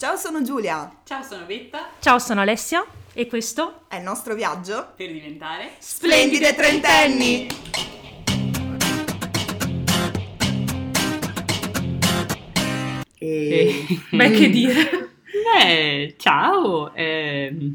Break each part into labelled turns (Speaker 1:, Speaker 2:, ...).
Speaker 1: Ciao, sono Giulia.
Speaker 2: Ciao, sono Betta.
Speaker 3: Ciao, sono Alessia e questo
Speaker 1: è il nostro viaggio
Speaker 2: per diventare
Speaker 1: splendide trentenni.
Speaker 3: E... Beh, che dire?
Speaker 2: Beh, ciao. Eh...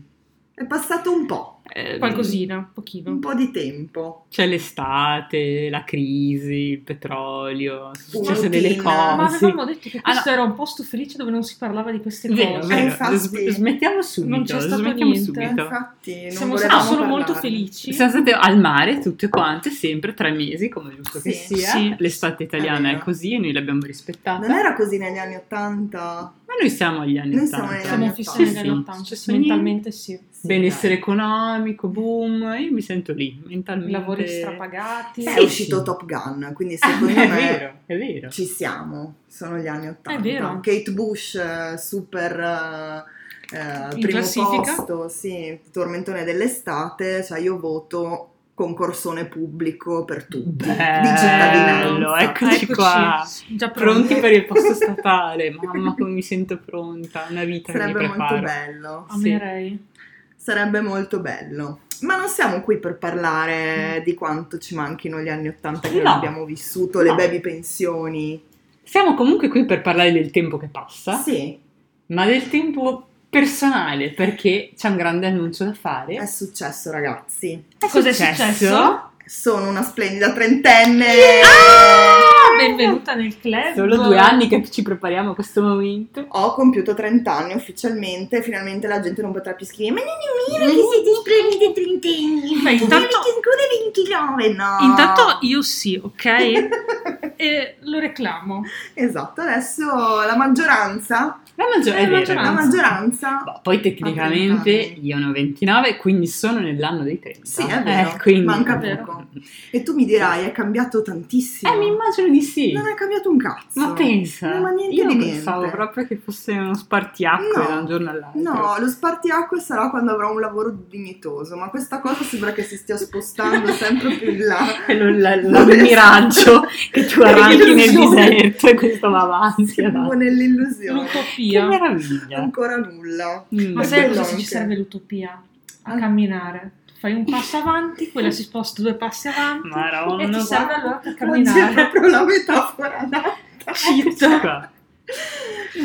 Speaker 1: È passato un po'.
Speaker 3: Eh, Qualcosina, un pochino.
Speaker 1: Un po' di tempo.
Speaker 2: C'è l'estate, la crisi, il petrolio, sono successe delle cose. Ma
Speaker 3: avevamo detto che questo no. era un posto felice dove non si parlava di queste
Speaker 2: vero,
Speaker 3: cose.
Speaker 2: Vero, eh, infatti, smettiamo subito.
Speaker 3: Non c'è stato niente.
Speaker 2: Subito.
Speaker 1: Infatti,
Speaker 3: siamo stati solo molto felici.
Speaker 2: Siamo state al mare tutte quante, sempre tre mesi, come giusto sì. che sia. Sì. L'estate italiana è, è, così e noi l'abbiamo rispettata.
Speaker 1: Non era così negli anni Ottanta?
Speaker 2: Ma noi siamo agli anni
Speaker 1: noi
Speaker 2: 80.
Speaker 3: Siamo fissi negli anni 80, mentalmente sì.
Speaker 2: Benessere economico, boom, io mi sento lì, mentalmente.
Speaker 3: Lavori strapagati.
Speaker 1: È uscito Top Gun, quindi secondo
Speaker 2: me
Speaker 1: è
Speaker 2: vero, è vero.
Speaker 1: ci siamo, sono gli anni 80.
Speaker 3: È vero.
Speaker 1: Kate Bush, eh, super... Uh, primo
Speaker 3: classifica.
Speaker 1: posto, sì, tormentone dell'estate, cioè io voto concorsone pubblico per tutti
Speaker 2: Bello, di cittadinanza. Eccoci, eccoci qua,
Speaker 3: già
Speaker 2: pronti. per il posto statale. Mamma, come mi sento pronta, una vita
Speaker 1: Sarebbe
Speaker 2: che
Speaker 1: mi molto bello.
Speaker 3: Amerei.
Speaker 1: Sì. Sarebbe molto bello. Ma non siamo qui per parlare mm. di quanto ci manchino gli anni Ottanta che no. non abbiamo vissuto, le no. baby pensioni.
Speaker 2: Siamo comunque qui per parlare del tempo che passa.
Speaker 1: Sì.
Speaker 2: Ma del tempo personale, perché c'è un grande annuncio da fare.
Speaker 1: È successo, ragazzi.
Speaker 3: È Cos'è successo? successo?
Speaker 1: Sono una splendida trentenne.
Speaker 3: Ah, benvenuta nel club.
Speaker 2: Solo due anni che ci prepariamo a questo momento.
Speaker 1: Ho compiuto 30 anni ufficialmente. Finalmente la gente non potrà più scrivere: Ma non è mio che siete splendide trentenni. Ma intanto ancora 29. No.
Speaker 3: Intanto io sì, ok? e lo reclamo.
Speaker 1: Esatto. Adesso la maggioranza
Speaker 2: la, maggior-
Speaker 1: la maggioranza. La maggioranza.
Speaker 2: Boh, poi tecnicamente io ne ho 29, quindi sono nell'anno dei 30.
Speaker 1: Sì, è vero. Eh, quindi... Manca poco. E tu mi dirai, è cambiato tantissimo.
Speaker 2: Eh, mi immagino di sì.
Speaker 1: Non è cambiato un cazzo.
Speaker 2: Ma pensa.
Speaker 1: Non ma niente
Speaker 2: io
Speaker 1: di
Speaker 2: pensavo
Speaker 1: niente.
Speaker 2: proprio che fosse uno spartiacque no, da un giorno all'altro.
Speaker 1: No, lo spartiacque sarà quando avrò un lavoro dignitoso, ma questa cosa sembra che si stia spostando sempre più in là.
Speaker 2: È lo, la, la, il miraggio che tu arranchi nel deserto e questo va avanti.
Speaker 1: Siamo nell'illusione.
Speaker 3: L'utopia
Speaker 2: che meraviglia!
Speaker 1: Ancora nulla.
Speaker 3: Mm. Ma sai cosa ci serve l'utopia? A ah. camminare. Fai un passo avanti, quella si sposta due passi avanti
Speaker 2: Maronna,
Speaker 3: e ti serve allora per camminare.
Speaker 1: Oggi è proprio la metafora adatta.
Speaker 3: Cheat.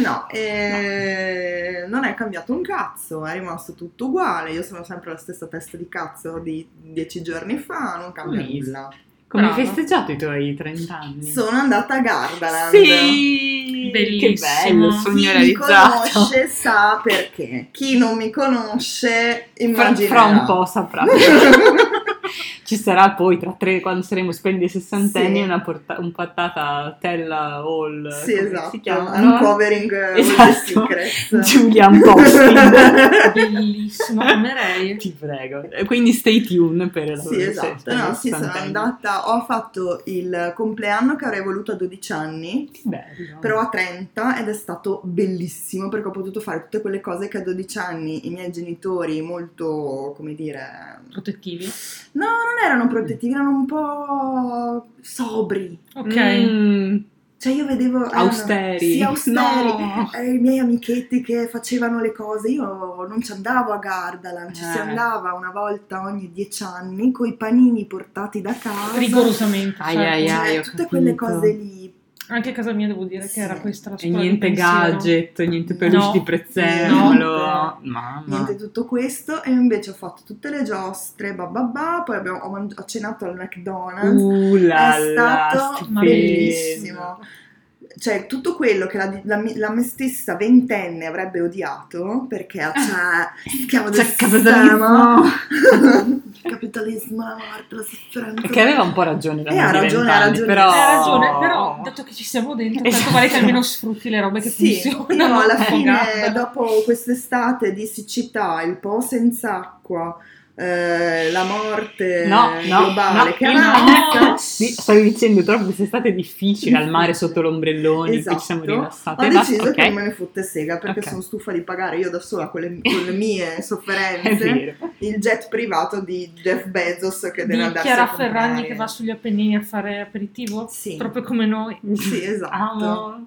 Speaker 1: No, eh, non è cambiato un cazzo, è rimasto tutto uguale. Io sono sempre la stessa testa di cazzo di dieci giorni fa, non cambia
Speaker 2: Please.
Speaker 1: nulla.
Speaker 2: Come hai festeggiato i tuoi 30 anni?
Speaker 1: Sono andata a Gardaland.
Speaker 2: Sì!
Speaker 3: Bellissimo.
Speaker 2: Che bello, sogno
Speaker 1: Chi
Speaker 2: realizzato.
Speaker 1: mi conosce sa perché. Chi non mi conosce immaginerà.
Speaker 2: Fra, fra un po' saprà. Ci sarà poi tra tre, quando saremo splendidi sessantenni,
Speaker 1: Sì.
Speaker 2: una, porta- un patata Tella Hall.
Speaker 1: Sì, esatto.
Speaker 2: Si chiama?
Speaker 1: Uncovering uh, all
Speaker 2: Esatto.
Speaker 1: the secrets.
Speaker 2: Julian Posting.
Speaker 3: Bellissimo, amerei.
Speaker 2: Ti prego. E Quindi stay tuned per la
Speaker 1: Sì, esatto. No, sì, sono andata. Ho fatto il compleanno che avrei voluto a 12 anni.
Speaker 2: Che bello.
Speaker 1: Però a 30 ed è stato bellissimo perché ho potuto fare tutte quelle cose che a 12 anni i miei genitori molto, come dire,
Speaker 3: Protettivi.
Speaker 1: no, non erano protettivi, erano un po' sobri.
Speaker 3: Ok.
Speaker 2: Mm.
Speaker 1: Cioè io vedevo erano-
Speaker 2: Austeri.
Speaker 1: Sì, austeri.
Speaker 2: No.
Speaker 1: Eh, I miei amichetti che facevano le cose, io non ci andavo a Gardaland, ci si
Speaker 2: Eh.
Speaker 1: andava una volta ogni dieci anni con i panini portati da casa.
Speaker 3: Rigorosamente.
Speaker 2: Ai,
Speaker 3: certo.
Speaker 2: ai,
Speaker 1: Cioè,
Speaker 2: ai, ho
Speaker 1: tutte quelle
Speaker 2: capito.
Speaker 1: cose lì.
Speaker 3: Anche a casa mia devo dire
Speaker 1: Sì.
Speaker 3: che era questa la
Speaker 2: E
Speaker 3: scuola di
Speaker 2: niente gadget, niente peluche
Speaker 3: No.
Speaker 2: di prezzemolo.
Speaker 1: Niente.
Speaker 2: Mamma.
Speaker 1: Niente tutto questo e invece ho fatto tutte le giostre, bababà, poi abbiamo, ho, mangi- ho cenato al McDonald's,
Speaker 2: Uh, la,
Speaker 1: è
Speaker 2: la,
Speaker 1: stato
Speaker 2: stupendo.
Speaker 1: bellissimo. Cioè, tutto quello che la, la, la me stessa ventenne avrebbe odiato, perché c'è schiavo del
Speaker 2: C'è
Speaker 1: sistema,
Speaker 2: capitalismo.
Speaker 1: il capitalismo, la morte, la sofferenza.
Speaker 2: Che aveva un po' ragione da
Speaker 1: Eh, ha ragione, ha ragione.
Speaker 2: però...
Speaker 3: Hai ragione, però dato che ci siamo dentro, tanto
Speaker 2: Esatto.
Speaker 3: vale che almeno sfrutti le robe che
Speaker 1: Sì,
Speaker 3: funzionano.
Speaker 1: io alla
Speaker 3: Oh,
Speaker 1: fine,
Speaker 3: guarda.
Speaker 1: dopo quest'estate di siccità, il po' senza acqua, eh, la morte
Speaker 2: No, no,
Speaker 1: globale
Speaker 2: no,
Speaker 1: che
Speaker 2: no.
Speaker 1: avanza,
Speaker 2: Sì, stavi dicendo troppo quest'estate è difficile al mare sotto l'ombrelloni, qui ci siamo
Speaker 1: Esatto.
Speaker 2: rilassate.
Speaker 1: Ho
Speaker 2: Basta,
Speaker 1: deciso
Speaker 2: ok.
Speaker 1: che non me ne fotte sega perché
Speaker 2: Ok.
Speaker 1: sono stufa di pagare io da sola con le, con le mie sofferenze il jet privato di Jeff Bezos che deve
Speaker 3: Di
Speaker 1: andarsi
Speaker 3: Chiara. Ferragni che va sugli Appennini a fare aperitivo?
Speaker 1: Sì.
Speaker 3: Proprio come noi.
Speaker 1: Sì, esatto.
Speaker 2: Amo,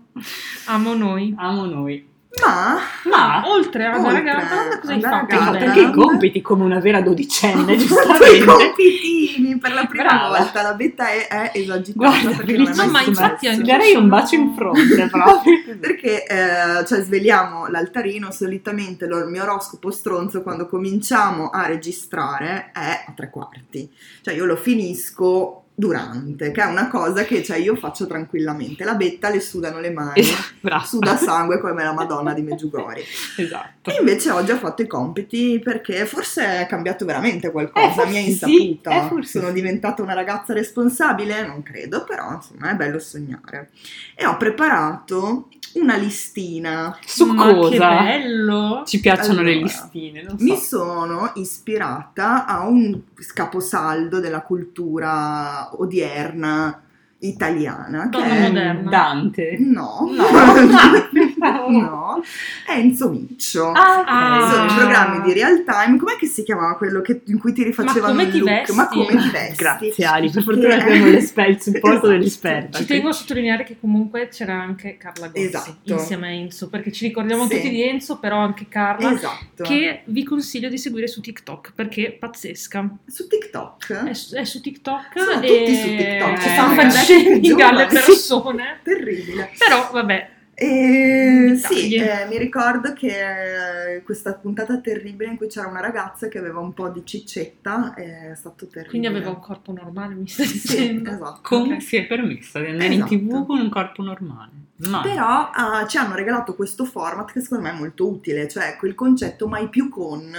Speaker 3: Amo noi.
Speaker 2: amo noi.
Speaker 1: Ma,
Speaker 3: ma oltre alla oltre ragazza, cosa hai fatto?
Speaker 2: Hai fatto anche i compiti come una vera dodicenne,
Speaker 1: giustamente. i compitini per la prima Brava. volta. La betta è, è esagitata.
Speaker 2: Guarda, bellissima. No, ma infatti anche darei un bacio in fronte proprio.
Speaker 1: perché eh, cioè, sveliamo l'altarino, solitamente il mio oroscopo stronzo quando cominciamo a registrare è a tre quarti. Cioè io lo finisco durante, che è una cosa che cioè, io faccio tranquillamente. La betta le sudano le mani, esatto. suda sangue come la Madonna di Meggiugori.
Speaker 2: Esatto.
Speaker 1: E invece oggi ho fatto i compiti perché forse è cambiato veramente qualcosa, eh, mi è insaputa. Sì, eh, Sono sì. diventata una ragazza responsabile? Non credo, però insomma è bello sognare. E ho preparato una listina.
Speaker 2: Su
Speaker 3: Ma
Speaker 2: cosa?
Speaker 3: Che bello!
Speaker 2: Ci piacciono allora, le listine. So.
Speaker 1: Mi sono ispirata a un caposaldo della cultura odierna italiana
Speaker 3: che è moderna.
Speaker 2: Dante.
Speaker 1: No, no, no. è Enzo Miccio.
Speaker 3: Ah, okay.
Speaker 1: Sono i programmi di real time. Com'è che si chiamava quello che, in cui ti rifacevano
Speaker 3: Ma come
Speaker 1: il look?
Speaker 3: Vesti?
Speaker 1: Ma come ti vesti?
Speaker 2: Grazie Ali, per fortuna abbiamo il supporto esatto. dell'esperto.
Speaker 3: Ci tengo a sottolineare che comunque c'era anche Carla Gozzi esatto. insieme a Enzo, perché ci ricordiamo sì. tutti di Enzo, però anche Carla,
Speaker 1: esatto.
Speaker 3: che vi consiglio di seguire su TikTok perché è pazzesca.
Speaker 1: Su TikTok?
Speaker 3: È su, è su TikTok.
Speaker 1: Sono e... tutti su TikTok.
Speaker 3: Ci stanno facendo alle persone.
Speaker 1: Sì, terribile.
Speaker 3: Però vabbè.
Speaker 1: E, sì, eh, mi ricordo che eh, questa puntata terribile in cui c'era una ragazza che aveva un po' di ciccetta è stato terribile.
Speaker 3: Quindi aveva un corpo normale, mi stai dicendo?
Speaker 1: Sì, esatto.
Speaker 2: Come okay. si è permessa di andare esatto. in tv con un corpo normale?
Speaker 1: No. Però uh, ci hanno regalato questo format che secondo me è molto utile, cioè quel concetto mai più con,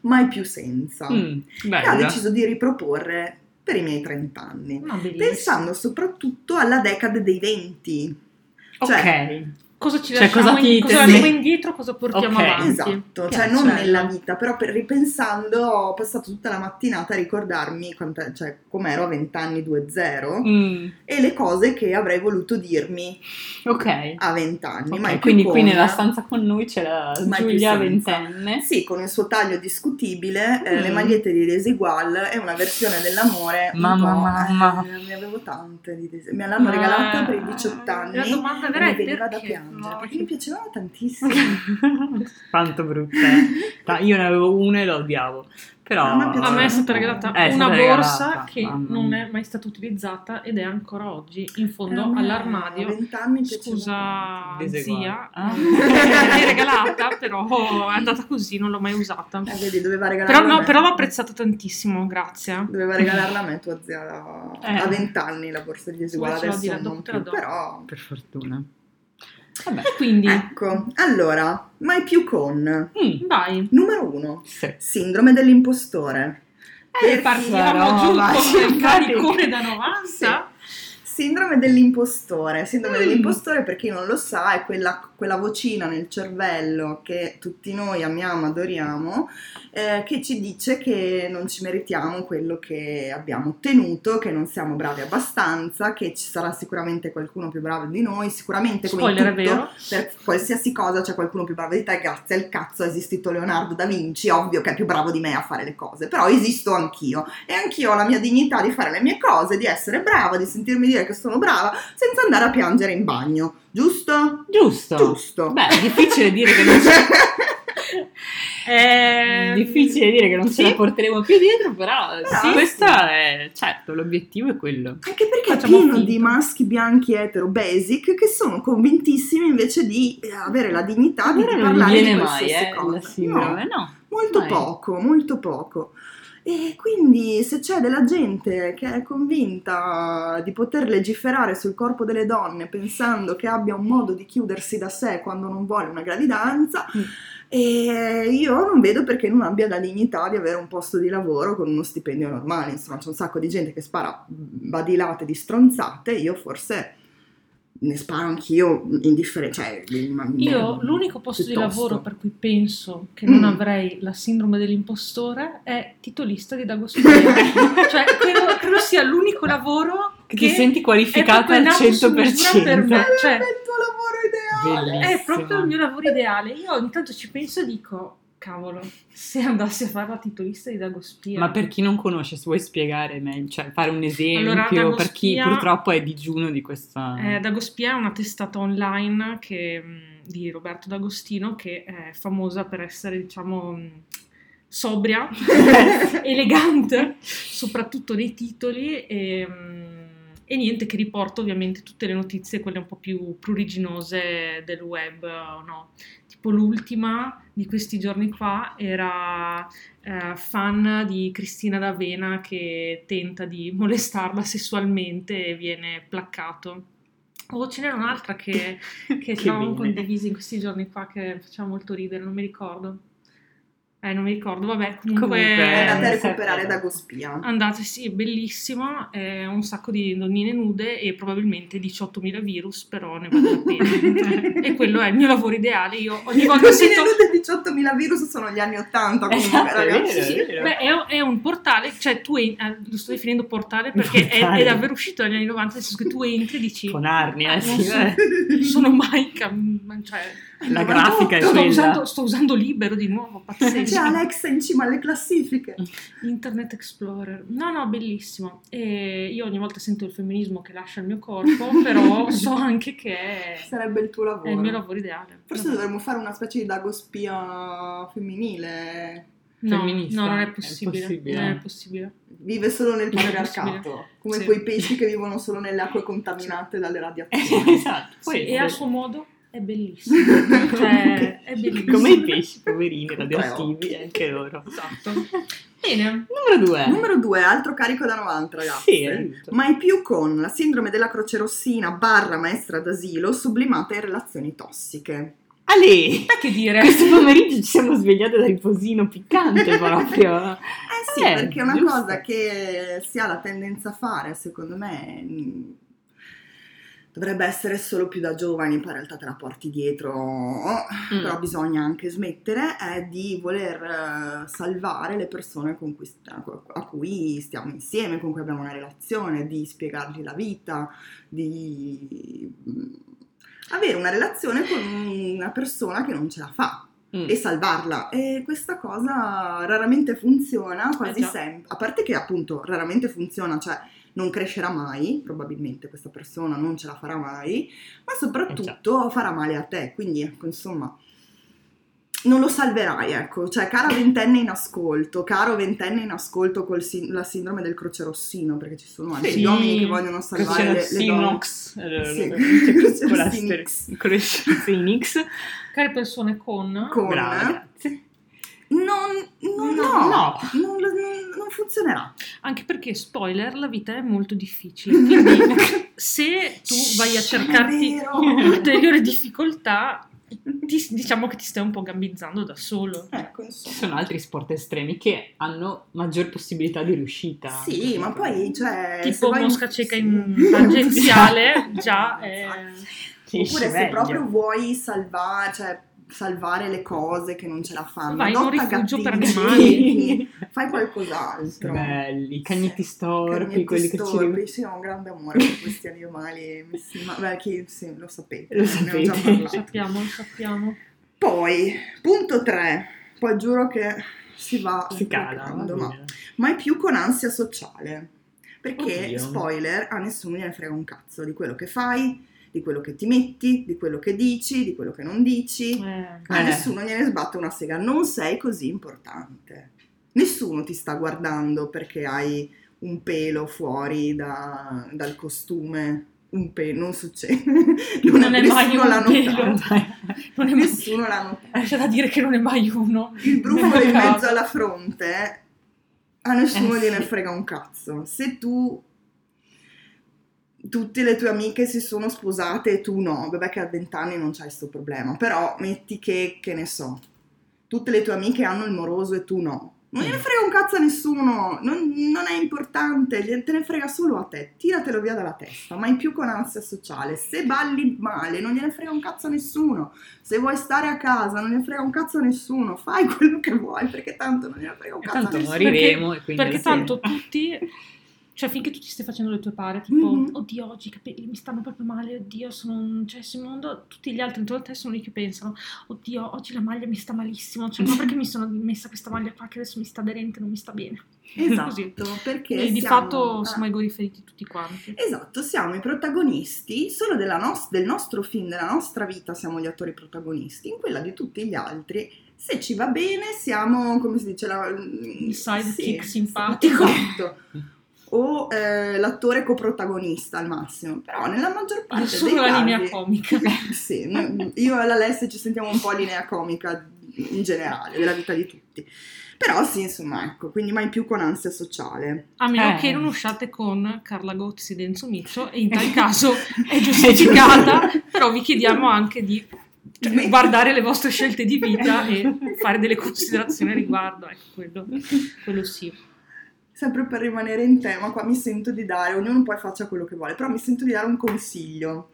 Speaker 1: mai più senza. Mm, e ha deciso di riproporre per i miei 30 anni,
Speaker 3: no,
Speaker 1: pensando soprattutto alla decade dei 20.
Speaker 3: Cioè, ok cosa ci cioè, lasciamo, cosa, ti, in, cosa lasciamo indietro, cosa portiamo okay. avanti.
Speaker 1: Esatto, cioè non nella vita, però per, ripensando ho passato tutta la mattinata a ricordarmi quanta, cioè, com'ero a 20 anni 2-0 mm. e le cose che avrei voluto dirmi
Speaker 2: okay.
Speaker 1: a 20 anni.
Speaker 2: Okay, quindi qui nella stanza con noi c'è la Giulia ventenne.
Speaker 1: Sì, con il suo taglio discutibile, mm. eh, le mm. magliette di Desigual e una versione dell'amore
Speaker 2: mamma, mamma.
Speaker 1: Eh, ne avevo tante di Desigual. Me l'hanno regalata per i 18 anni.
Speaker 3: La domanda vera è
Speaker 1: veniva
Speaker 3: da
Speaker 1: piangere no. perché mi piacevano tantissimo.
Speaker 2: Quanto brutta. Io ne avevo una e la odiavo. Però
Speaker 3: a me è stata regalata è una stata borsa regalata. che non è mai stata utilizzata ed è ancora oggi in fondo all'armadio.
Speaker 1: 20 anni
Speaker 3: Scusa zia, ah. è regalata però è andata così, non l'ho mai usata.
Speaker 1: Eh, vedi, doveva regalarla
Speaker 3: però, no, però l'ho apprezzata tantissimo, grazie.
Speaker 1: Doveva regalarla a me tua zia eh. a 20 anni la borsa di Desigual, adesso non più, però...
Speaker 2: Per fortuna.
Speaker 3: Vabbè, quindi...
Speaker 1: Ecco, allora, mai più con...
Speaker 3: Mm, vai.
Speaker 1: Numero uno,
Speaker 2: sì.
Speaker 1: sindrome dell'impostore.
Speaker 3: Eh, partiamo giù con il caricone da 90. Sì.
Speaker 1: Sindrome dell'impostore. Sindrome mm. dell'impostore, per chi non lo sa, è quella, quella, vocina nel cervello che tutti noi amiamo, adoriamo, eh, che ci dice che non ci meritiamo quello che abbiamo ottenuto, che non siamo bravi abbastanza, che ci sarà sicuramente qualcuno più bravo di noi, sicuramente come
Speaker 3: Spoiler,
Speaker 1: tutto, per qualsiasi cosa c'è qualcuno più bravo di te, grazie al cazzo è esistito Leonardo da Vinci, ovvio che è più bravo di me a fare le cose, però esisto anch'io e anch'io ho la mia dignità di fare le mie cose, di essere brava, di sentirmi dire che sono brava senza andare a piangere in bagno, giusto?
Speaker 2: Giusto.
Speaker 1: Giusto.
Speaker 2: Beh, è difficile dire che non c'è... È difficile dire che non sì. ce la porteremo più dietro, però, però sì, questo sì. è certo, l'obiettivo è quello.
Speaker 1: Anche perché Facciamo è pieno finta. di maschi bianchi etero basic che sono convintissimi invece di avere la dignità di parlare
Speaker 2: non
Speaker 1: viene
Speaker 2: di mai, eh,
Speaker 1: cosa.
Speaker 2: La no. no
Speaker 1: molto
Speaker 2: mai.
Speaker 1: poco, molto poco. E quindi se c'è della gente che è convinta di poter legiferare sul corpo delle donne pensando che abbia un modo di chiudersi da sé quando non vuole una gravidanza, mm. E io non vedo perché non abbia la dignità di avere un posto di lavoro con uno stipendio normale. Insomma, c'è un sacco di gente che spara badilate di stronzate. Io forse ne sparo anch'io indifferente. Cioè,
Speaker 3: io l'unico posto piuttosto. di lavoro per cui penso che non mm. avrei la sindrome dell'impostore è titolista di Dagospia. cioè, credo, credo, sia l'unico lavoro che,
Speaker 2: che ti senti qualificata al 100%. Per me.
Speaker 1: Cioè, è il tuo lavoro ideale.
Speaker 3: Bellissimo. È proprio il mio lavoro ideale. Io ogni tanto ci penso e dico cavolo, se andassi a fare la titolista di Dagospia.
Speaker 2: Ma per chi non conosce, se vuoi spiegare meglio, cioè fare un esempio allora, Dagospia, per chi purtroppo è digiuno di questa...
Speaker 3: Eh, Dagospia è una testata online che di Roberto D'Agostino che è famosa per essere, diciamo, sobria, elegante, soprattutto nei titoli e, e, niente che riporta ovviamente tutte le notizie, quelle un po' più pruriginose del web, no? Tipo l'ultima di questi giorni qua era eh, fan di Cristina D'Avena che tenta di molestarla sessualmente e viene placcato. O oh, ce n'era un'altra che, che, che stavamo condivisi in questi giorni qua che faceva molto ridere, non mi ricordo. Eh, non mi ricordo, vabbè, comunque... comunque
Speaker 1: andate a recuperare da Gospia.
Speaker 3: Andate, sì, bellissimo, è un sacco di donnine nude e probabilmente 18.000 virus, però ne vale la pena. e quello è il mio lavoro ideale, io ogni volta
Speaker 1: che sento... nude 18.000 virus sono gli anni 80 comunque, esatto, ragazzi.
Speaker 3: È vero, è vero. Beh, è, è, un portale, cioè tu, eh, lo sto definendo portale perché portale. È, è, davvero uscito negli anni 90, nel senso che tu entri e dici...
Speaker 2: Fonarni, eh, sì,
Speaker 3: non sono mai... Cam- cioè,
Speaker 2: la grafica è
Speaker 3: sto
Speaker 2: quella.
Speaker 3: Usando, sto usando libero di nuovo, pazzesco.
Speaker 1: C'è Alexa in cima alle classifiche.
Speaker 3: Internet Explorer. No, no, bellissimo. E io ogni volta sento il femminismo che lascia il mio corpo, però so anche che
Speaker 1: sarebbe il tuo lavoro.
Speaker 3: È il mio lavoro ideale.
Speaker 1: Forse
Speaker 3: no.
Speaker 1: dovremmo fare una specie di dagospia femminile.
Speaker 3: No, no, non è possibile. È non è possibile.
Speaker 1: Vive solo nel patriarcato, come sì. quei pesci che vivono solo nelle acque contaminate dalle radiazioni.
Speaker 2: esatto.
Speaker 3: Sì, e a suo modo è bellissimo. cioè, è bellissimo.
Speaker 2: Come i pesci, poverini, radioattivi, anche loro.
Speaker 3: Esatto. Bene.
Speaker 2: Numero due.
Speaker 1: Numero due, altro carico da 90, ragazzi.
Speaker 2: Sì, aiuto.
Speaker 1: Mai più con la sindrome della croce rossina barra maestra d'asilo sublimata in relazioni tossiche.
Speaker 2: Ale!
Speaker 3: Ma che dire?
Speaker 2: Questo pomeriggio ci siamo svegliate da riposino piccante proprio.
Speaker 1: eh sì, eh, perché è una giusto. cosa che si ha la tendenza a fare, secondo me, dovrebbe essere solo più da giovani, poi in realtà te la porti dietro, mm. però bisogna anche smettere, è di voler uh, salvare le persone cui, a cui stiamo insieme, con cui abbiamo una relazione, di spiegargli la vita, di mm, avere una relazione con una persona che non ce la fa. Mm. e salvarla. E questa cosa raramente funziona, quasi eh sempre. A parte che appunto raramente funziona, cioè non crescerà mai, probabilmente questa persona non ce la farà mai, ma soprattutto farà male a te, quindi ecco, insomma, non lo salverai, ecco, cioè cara ventenne in ascolto, caro ventenne in ascolto con sin- la sindrome del croce rossino, perché ci sono anche sì, gli uomini che vogliono salvare le, le donne.
Speaker 2: Sì, croce rossino.
Speaker 3: Care persone con...
Speaker 1: Con...
Speaker 2: Brava, grazie
Speaker 1: non, non, no, no. Non, non, funzionerà.
Speaker 3: Anche perché, spoiler, la vita è molto difficile. Quindi se tu vai a cercarti ulteriori difficoltà, ti, diciamo che ti stai un po' gambizzando da solo.
Speaker 1: Ecco,
Speaker 2: Ci sono altri sport estremi che hanno maggior possibilità di riuscita.
Speaker 1: Sì, ma poi, cioè...
Speaker 3: Tipo mosca cieca sì. in tangenziale, già è...
Speaker 1: Oppure se proprio vuoi salvare, cioè salvare le cose che non ce la fanno.
Speaker 3: Vai in un rifugio per animali.
Speaker 1: Fai qualcos'altro.
Speaker 2: Belli, i cagneti storpi, quelli storpi.
Speaker 1: che ci... Sì, ho un grande amore per questi animali. Sì, ma beh, chi, sì, lo sapete.
Speaker 2: Lo sapete.
Speaker 3: Sappiamo, sappiamo.
Speaker 1: Poi, punto 3. Poi giuro che si va...
Speaker 2: Si cala. Ma
Speaker 1: mai più con ansia sociale. Perché, Oddio. spoiler, a nessuno gliene frega un cazzo di quello che fai, di quello che ti metti, di quello che dici, di quello che non dici. Eh, a eh. nessuno gliene sbatte una sega, non sei così importante. Nessuno ti sta guardando perché hai un pelo fuori da, dal costume. Un pelo, non succede.
Speaker 3: Non, non è mai un l'ha pelo.
Speaker 1: Non è nessuno l'ha notato.
Speaker 3: C'è da dire che non è mai uno.
Speaker 1: Il brufolo in mezzo alla fronte a nessuno eh, gliene sì. frega un cazzo. Se tu tutte le tue amiche si sono sposate e tu no, vabbè che a 20 anni non c'hai questo problema, però metti che, che ne so, tutte le tue amiche hanno il moroso e tu no. Non gliene frega un cazzo a nessuno, non, non, è importante, te ne frega solo a te, tiratelo via dalla testa, mai più con ansia sociale. Se balli male, non gliene frega un cazzo a nessuno. Se vuoi stare a casa, non gliene frega un cazzo a nessuno. Fai quello che vuoi, perché tanto non gliene frega un cazzo
Speaker 2: tanto
Speaker 1: a nessuno.
Speaker 2: moriremo
Speaker 3: perché, perché tanto tutti Cioè, finché tu ti stai facendo le tue pare, tipo, mm-hmm. oddio, oggi i capelli mi stanno proprio male, oddio, sono un... Cioè, sul mondo, tutti gli altri intorno a te sono lì che pensano, oddio, oggi la maglia mi sta malissimo, cioè, ma perché mi sono messa questa maglia qua che adesso mi sta aderente, non mi sta bene?
Speaker 1: Esatto, perché
Speaker 3: e di fatto siamo egoriferiti tutti quanti.
Speaker 1: Esatto, siamo i protagonisti, solo no- del nostro film, della nostra vita siamo gli attori protagonisti, in quella di tutti gli altri se ci va bene siamo, come si dice, la,
Speaker 3: il sidekick sì, simpatico.
Speaker 1: Esatto. o eh, l'attore coprotagonista al massimo, però nella maggior parte
Speaker 3: Solo
Speaker 1: dei
Speaker 3: la
Speaker 1: casi...
Speaker 3: linea comica.
Speaker 1: sì, io e l'Alessia ci sentiamo un po' linea comica in generale, della vita di tutti. Però sì, insomma, ecco, quindi mai più con ansia sociale.
Speaker 3: A meno eh. che non usciate con Carla Gozzi e Enzo Miccio, e in tal caso è giustificata, però vi chiediamo anche di cioè, guardare le vostre scelte di vita e fare delle considerazioni a riguardo, ecco, quello, quello sì
Speaker 1: sempre per rimanere in tema, qua mi sento di dare, ognuno poi faccia quello che vuole, però mi sento di dare un consiglio.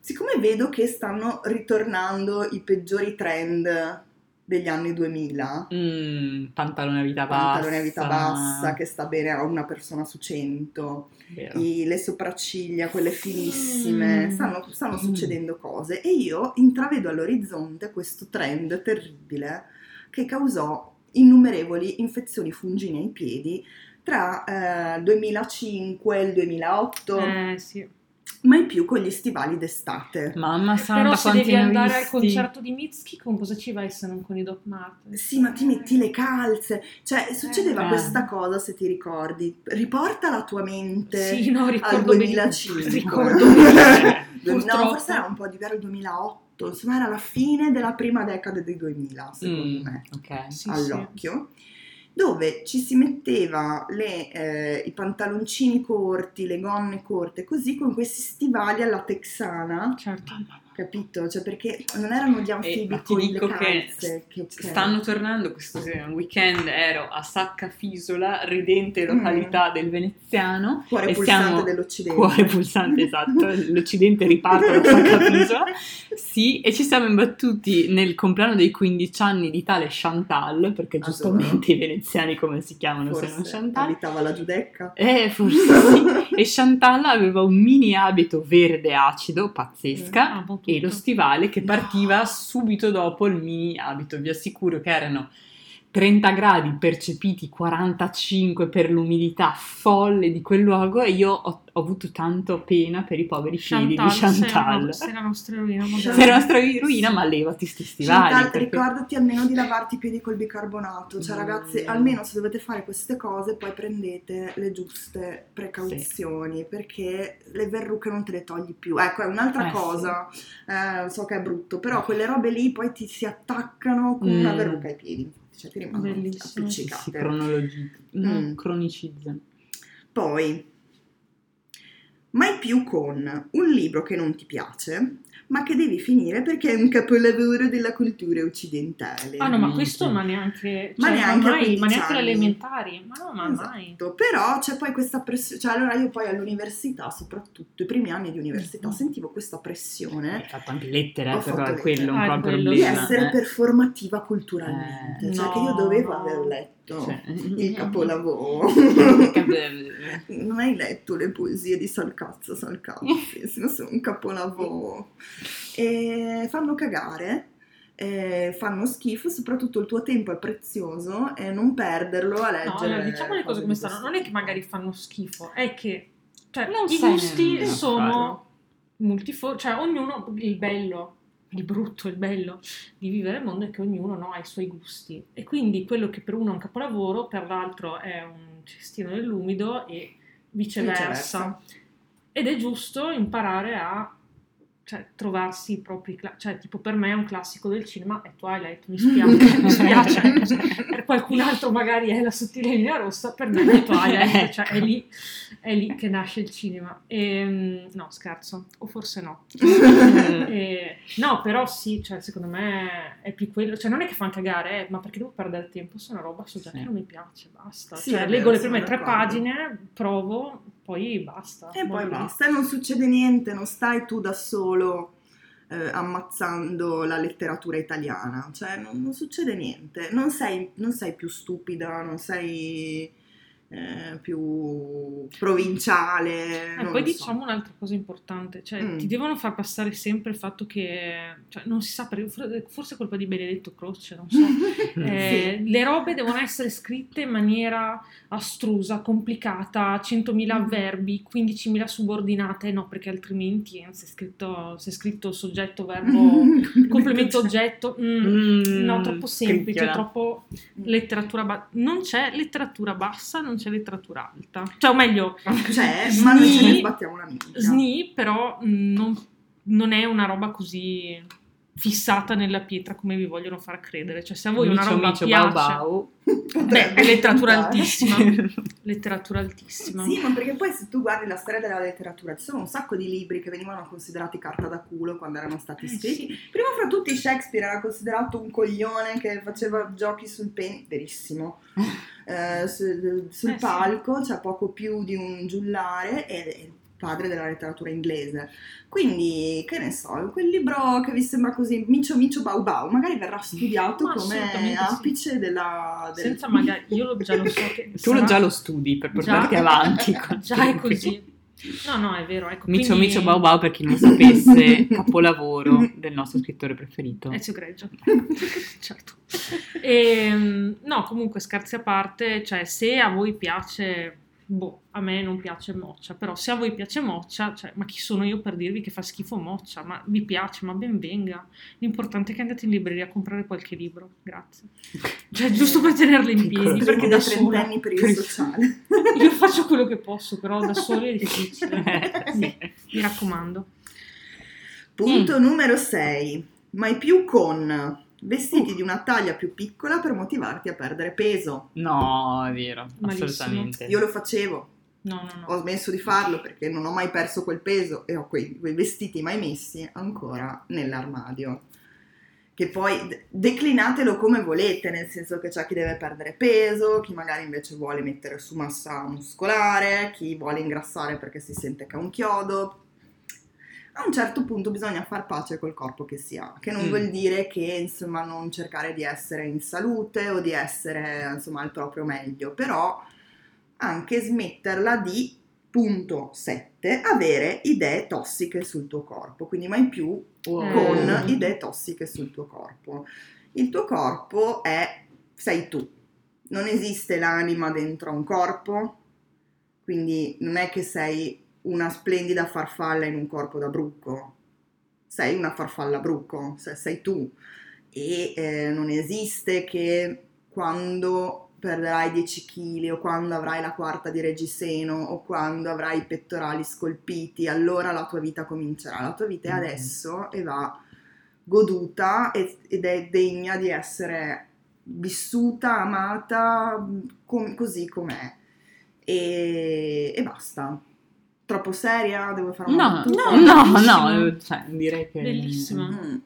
Speaker 1: Siccome vedo che stanno ritornando i peggiori trend degli anni 2000,
Speaker 2: mm, pantalone a vita bassa,
Speaker 1: pantalone a vita bassa che sta bene a una persona su cento, i, le sopracciglia, quelle finissime, mm. stanno, stanno mm. succedendo cose e io intravedo all'orizzonte questo trend terribile che causò innumerevoli infezioni fungine ai piedi tra eh, il 2005 e il 2008.
Speaker 3: Eh, sì.
Speaker 1: Mai più con gli stivali d'estate.
Speaker 2: Mamma santa,
Speaker 3: Però
Speaker 2: se
Speaker 3: devi andare
Speaker 2: visti?
Speaker 3: al concerto di Mitski, con cosa ci vai se non con i Doc Martens?
Speaker 1: Sì, ma ti metti le calze. Cioè, succedeva eh. questa cosa, se ti ricordi. Riporta la tua mente
Speaker 3: sì, no,
Speaker 1: al 2005.
Speaker 3: Ricordo
Speaker 1: no, forse era un po' diverso il 2008. Insomma, era la fine della prima decade dei 2000, secondo
Speaker 2: mm,
Speaker 1: me.
Speaker 2: Ok.
Speaker 3: Sì,
Speaker 1: all'occhio. Sì dove ci si metteva le, eh, i pantaloncini corti, le gonne corte, così con questi stivali alla texana.
Speaker 3: Certo
Speaker 1: capito? Cioè perché non erano gli anfibi
Speaker 2: eh, ti dico
Speaker 1: calze,
Speaker 2: che, che stanno tornando questo weekend ero a Sacca Fisola ridente località mm. del veneziano
Speaker 1: cuore
Speaker 2: e
Speaker 1: pulsante
Speaker 2: siamo,
Speaker 1: dell'Occidente.
Speaker 2: cuore pulsante esatto l'Occidente riparte da Sacca Fisola. Sì e ci siamo imbattuti nel compleanno dei 15 anni di tale Chantal perché giustamente i veneziani come si chiamano
Speaker 1: forse
Speaker 2: sono Chantal?
Speaker 1: abitava la giudecca.
Speaker 2: Eh forse sì. E Chantal aveva un mini abito verde acido pazzesca.
Speaker 3: Mm
Speaker 2: e lo stivale che partiva no. subito dopo il mini abito. Vi assicuro che erano 30 gradi percepiti, 45 per l'umidità folle di quel luogo e io ho, ho avuto tanto pena per i poveri figli di Chantal.
Speaker 3: Sei la nostra eroina.
Speaker 2: Sei la nostra eroina, ma levati sti stivali.
Speaker 1: Chantal, perché... ricordati almeno di lavarti i piedi col bicarbonato. Cioè, mm. ragazzi, almeno se dovete fare queste cose, poi prendete le giuste precauzioni, sì. perché le verruche non te le togli più. Ecco, è un'altra eh, cosa, sì. eh, so che è brutto, però quelle robe lì poi ti si attaccano con mm. una verruca ai piedi cioè ti rimangono
Speaker 3: Bellissimo.
Speaker 1: appiccicate.
Speaker 2: Si cronologi- mm. cronicizzano.
Speaker 1: Poi, mai più con un libro che non ti piace, ma che devi finire perché è un capolavoro della cultura occidentale.
Speaker 3: Ah no, ma questo ma neanche,
Speaker 1: ma
Speaker 3: cioè,
Speaker 1: neanche,
Speaker 3: ma mai, ma neanche elementari, ma no, ma
Speaker 1: esatto.
Speaker 3: mai.
Speaker 1: Però c'è poi questa pressione, cioè allora io poi all'università, soprattutto i primi anni di università,
Speaker 3: Mm.
Speaker 1: sentivo questa pressione
Speaker 2: Hai fatto anche lettere,
Speaker 1: Ho
Speaker 2: però è quello un
Speaker 3: lettere.
Speaker 2: po'
Speaker 3: Ah,
Speaker 2: il
Speaker 3: quello
Speaker 1: di
Speaker 2: problema.
Speaker 1: essere
Speaker 2: eh.
Speaker 1: performativa culturalmente,
Speaker 3: Eh,
Speaker 1: cioè
Speaker 3: no,
Speaker 1: che io dovevo
Speaker 3: no.
Speaker 1: aver letto
Speaker 2: Cioè,
Speaker 1: il capolavoro.
Speaker 2: Cap-
Speaker 1: Non hai letto le poesie di Salcazzo Salcazzi, sono un capolavoro. E fanno cagare, eh, fanno schifo, soprattutto il tuo tempo è prezioso e non perderlo a
Speaker 3: No,
Speaker 1: leggere.
Speaker 3: allora, diciamo le cose come stanno, non è che magari fanno schifo, è che cioè,
Speaker 2: Non
Speaker 3: i gusti
Speaker 2: nemmeno
Speaker 3: sono multiformi, cioè ognuno, il bello, il brutto, il bello di vivere il mondo è che ognuno no, ha i suoi gusti e quindi quello che per uno è un capolavoro, per l'altro è un cestino nell'umido e viceversa.
Speaker 1: Viceversa.
Speaker 3: Ed è giusto imparare a cioè, trovarsi i propri cla- cioè tipo per me è un classico del cinema è Twilight, mi spiace, mi spiace per qualcun altro magari è la sottile linea rossa, per me è Twilight, cioè è lì, è lì che nasce il cinema. E, no, scherzo, o forse no. E- no, però sì, cioè, secondo me è più quello, cioè non è che fanno cagare, eh, ma perché devo perdere tempo su una roba so già
Speaker 2: Sì.
Speaker 3: che non mi piace, basta.
Speaker 1: Sì,
Speaker 3: cioè, leggo
Speaker 1: vero,
Speaker 3: le prime tre
Speaker 1: d'accordo.
Speaker 3: pagine, provo, poi basta.
Speaker 1: E poi basta, e non succede niente, non stai tu da solo eh, ammazzando la letteratura italiana, cioè non, non succede niente, non sei, non sei più stupida, non sei eh, più provinciale.
Speaker 3: E
Speaker 1: non
Speaker 3: poi
Speaker 1: so.
Speaker 3: diciamo un'altra cosa importante, cioè
Speaker 1: Mm.
Speaker 3: ti devono far passare sempre il fatto che, cioè, non si sa, per- forse è colpa di Benedetto Croce, non so, Eh, le robe devono essere scritte in maniera astrusa, complicata, 100.000
Speaker 1: Mm.
Speaker 3: avverbi, 15.000 subordinate, no, perché altrimenti eh, se è scritto, se è scritto soggetto, verbo, complemento, oggetto, mm,
Speaker 2: Mm,
Speaker 3: no, troppo semplice, troppo letteratura bassa. Non c'è letteratura bassa, non c'è letteratura alta. Cioè, o meglio,
Speaker 1: C'è, ma noi ce ne
Speaker 3: Sni-
Speaker 1: sbattiamo una minchia.
Speaker 3: SNI però non, non è una roba così fissata nella pietra come vi vogliono far credere. Cioè se a voi una
Speaker 2: Micio,
Speaker 3: roba
Speaker 2: micio,
Speaker 3: piace...
Speaker 2: bau, bau.
Speaker 3: Beh, è letteratura altissima. Letteratura altissima.
Speaker 1: Sì, ma perché poi se tu guardi la storia della letteratura, ci sono un sacco di libri che venivano considerati carta da culo quando erano stati
Speaker 3: Eh,
Speaker 1: scritti.
Speaker 3: sì.
Speaker 1: Prima fra tutti Shakespeare era considerato un coglione che faceva giochi sul pene, verissimo, Eh, su- sul
Speaker 3: Eh, sì.
Speaker 1: palco, c'è poco più di un giullare il padre della letteratura inglese. Quindi, che ne so, quel libro che vi sembra così micio micio bau bau, magari verrà studiato
Speaker 3: Ma
Speaker 1: come
Speaker 3: assolutamente sì.
Speaker 1: apice della... del-
Speaker 3: Senza magari... Io lo- già lo so che...
Speaker 2: Tu lo
Speaker 3: sarà-
Speaker 2: già lo studi per
Speaker 3: Già-
Speaker 2: portarti avanti. con
Speaker 3: Già è così. No, no, è vero. Ecco,
Speaker 2: Micio
Speaker 3: quindi-
Speaker 2: Micio Bau Bau per chi non sapesse, capolavoro del nostro scrittore preferito.
Speaker 3: Ezio Greggio, certo. Ehm, no, comunque scherzi a parte, cioè se a voi piace, boh, a me non piace Moccia, però se a voi piace Moccia, cioè, ma chi sono io per dirvi che fa schifo Moccia? Ma vi piace, ma ben venga. L'importante è che andate in libreria a comprare qualche libro, grazie. Cioè, giusto per tenerle in piedi,
Speaker 1: Perché
Speaker 3: perché
Speaker 1: da
Speaker 3: sola
Speaker 1: trentenni per il sociale.
Speaker 3: io faccio quello che posso, però da soli è difficile.
Speaker 2: Eh, sì.
Speaker 3: Mi raccomando.
Speaker 1: Punto
Speaker 3: Mm.
Speaker 1: numero 6. Mai più con vestiti di una taglia più piccola per motivarti a perdere peso.
Speaker 2: No, è vero,
Speaker 3: Malissimo.
Speaker 2: assolutamente.
Speaker 1: Io lo facevo,
Speaker 3: No, no, no.
Speaker 1: ho smesso di farlo perché non ho mai perso quel peso e ho quei, quei vestiti mai messi ancora nell'armadio. Che poi de- declinatelo come volete, nel senso che c'è chi deve perdere peso, chi magari invece vuole mettere su massa muscolare, chi vuole ingrassare perché si sente che ha un chiodo. A un certo punto bisogna far pace col corpo che si ha, che non
Speaker 2: Mm.
Speaker 1: vuol dire che insomma non cercare di essere in salute o di essere insomma al proprio meglio, però anche smetterla di punto 7 avere idee tossiche sul tuo corpo, quindi mai più
Speaker 2: Wow.
Speaker 1: con
Speaker 3: Eh.
Speaker 1: idee tossiche sul tuo corpo. Il tuo corpo è sei tu. Non esiste l'anima dentro un corpo, quindi non è che sei una splendida farfalla in un corpo da bruco. Sei una farfalla bruco, se- sei tu. E eh, non esiste che quando perderai 10 kg o quando avrai la quarta di reggiseno o quando avrai i pettorali scolpiti, allora la tua vita comincerà. La tua vita è
Speaker 2: Mhm.
Speaker 1: adesso e va goduta ed è degna di essere vissuta, amata com- così com'è. E, e basta. Troppo seria? Devo fare una
Speaker 2: No,
Speaker 1: battuta?
Speaker 2: no, no, no, cioè, direi che
Speaker 3: Bellissima.
Speaker 1: Mm.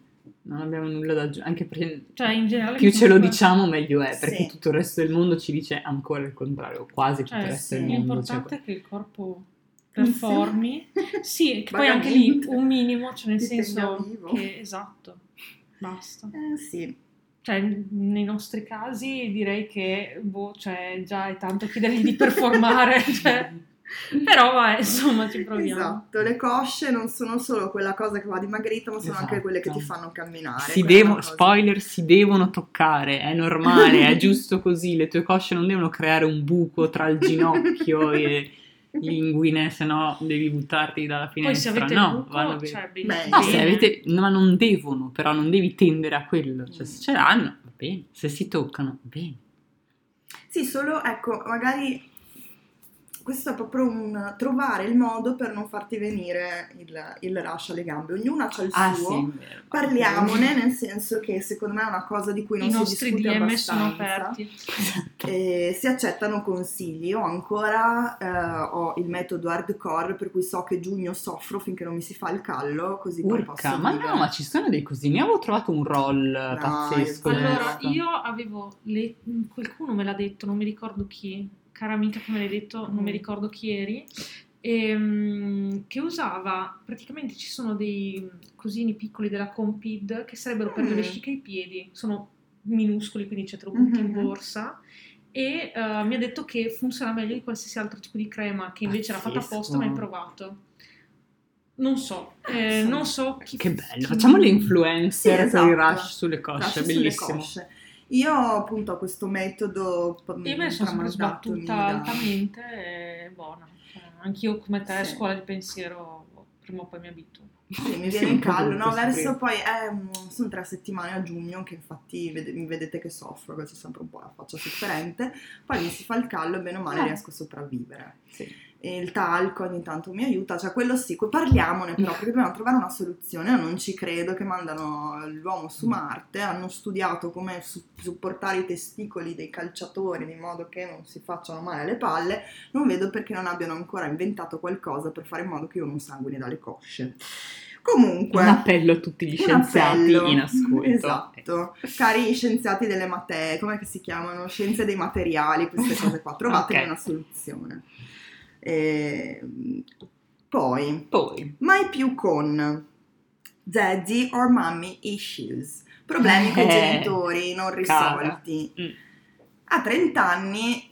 Speaker 2: non abbiamo nulla da aggiungere, anche perché
Speaker 3: Cioè, in generale...
Speaker 2: più ce lo diciamo meglio è, perché
Speaker 1: Sì.
Speaker 2: tutto il resto del mondo ci dice ancora il contrario, quasi tutto il
Speaker 3: Cioè,
Speaker 2: resto
Speaker 1: sì,
Speaker 2: del mondo. cioè,
Speaker 3: L'importante è che il corpo performi. Sì, che poi anche lì un minimo, cioè nel senso che esatto, basta.
Speaker 1: Eh, sì.
Speaker 3: Cioè, nei nostri casi direi che boh, cioè, già è tanto chiedergli di performare, cioè, però vai, insomma ci proviamo.
Speaker 1: Esatto, le cosce non sono solo quella cosa che va dimagrita, ma sono anche
Speaker 2: Esatto.
Speaker 1: quelle che ti fanno camminare.
Speaker 2: Si devo- spoiler, si devono toccare, è normale, è giusto così, le tue cosce non devono creare un buco tra il ginocchio e l'inguine, se no devi buttarti dalla
Speaker 3: Poi se
Speaker 2: finestra.
Speaker 3: avete
Speaker 2: no,
Speaker 3: buco,
Speaker 2: vanno bene.
Speaker 3: cioè, benissimo.
Speaker 2: No, se
Speaker 1: bene.
Speaker 2: avete, no, ma non devono, però non devi tendere a quello. Cioè, se ce l'hanno, va bene. Se si toccano, va bene.
Speaker 1: Sì, solo ecco, magari questo è proprio un trovare il modo per non farti venire il, il rush alle gambe. Ognuno ha il
Speaker 2: Ah,
Speaker 1: suo.
Speaker 2: sì.
Speaker 1: Parliamone, nel senso che secondo me è una cosa di cui non
Speaker 3: I
Speaker 1: si
Speaker 3: nostri
Speaker 1: discute
Speaker 3: DM sono
Speaker 1: abbastanza.
Speaker 3: aperti.
Speaker 1: E si accettano consigli. Io ancora eh, ho il metodo hardcore per cui so che giugno soffro finché non mi si fa il callo, così poi
Speaker 2: Urca,
Speaker 1: posso
Speaker 2: ma
Speaker 1: vivere.
Speaker 2: no, ma ci sono dei cosini. Avevo trovato un roll pazzesco.
Speaker 1: io-
Speaker 3: Allora, io avevo, le- qualcuno me l'ha detto, non mi ricordo chi, cara amica che me l'ha detto, non mi
Speaker 1: Mm.
Speaker 3: ricordo chi eri, ehm, che usava, praticamente ci sono dei cosini piccoli della Compid che sarebbero per le
Speaker 1: Mm.
Speaker 3: vesciche e i piedi, sono minuscoli, quindi te lo butti in
Speaker 1: Mhm.
Speaker 3: borsa e eh, mi ha detto che funziona meglio di qualsiasi altro tipo di crema che invece era fatta
Speaker 2: Pazzesco.
Speaker 3: apposta, ma hai provato. Non so, eh, non so chi
Speaker 2: Che bello,
Speaker 3: chi-
Speaker 2: facciamo le influencer
Speaker 1: Sì, esatto.
Speaker 2: rush sulle cosce,
Speaker 1: sulle
Speaker 2: bellissimo.
Speaker 1: cosce. Io appunto ho questo metodo p-
Speaker 3: Io me ne sono sbattuta altamente e buona. Cioè, anch'io come te,
Speaker 1: Sì.
Speaker 3: scuola di pensiero, prima o poi mi abituo.
Speaker 1: Sì, mi viene in callo, no? Verso poi, eh, mm, sono tre settimane a giugno che infatti vede- mi vedete che soffro, che c'è sempre un po' la faccia sofferente, poi mi si fa il callo e bene o male
Speaker 3: Ah.
Speaker 1: riesco a sopravvivere.
Speaker 2: Sì.
Speaker 1: Il talco ogni tanto mi aiuta, cioè quello sì, parliamone però, perché dobbiamo trovare una soluzione, io non ci credo che mandano l'uomo su Marte, hanno studiato come su- supportare i testicoli dei calciatori in modo che non si facciano male alle palle, non vedo perché non abbiano ancora inventato qualcosa per fare in modo che io non sanguini dalle cosce. Comunque,
Speaker 2: Un appello a tutti gli scienziati
Speaker 1: appello.
Speaker 2: in ascolto.
Speaker 1: Esatto, cari scienziati delle materie, come si chiamano? Scienze dei materiali, queste cose qua, trovatemi
Speaker 2: Ok.
Speaker 1: una soluzione. Ehm, poi,
Speaker 2: Poi,
Speaker 1: mai più con daddy or mommy issues, problemi con i
Speaker 2: Eh,
Speaker 1: genitori non risolti.
Speaker 2: Mm.
Speaker 1: A 30 anni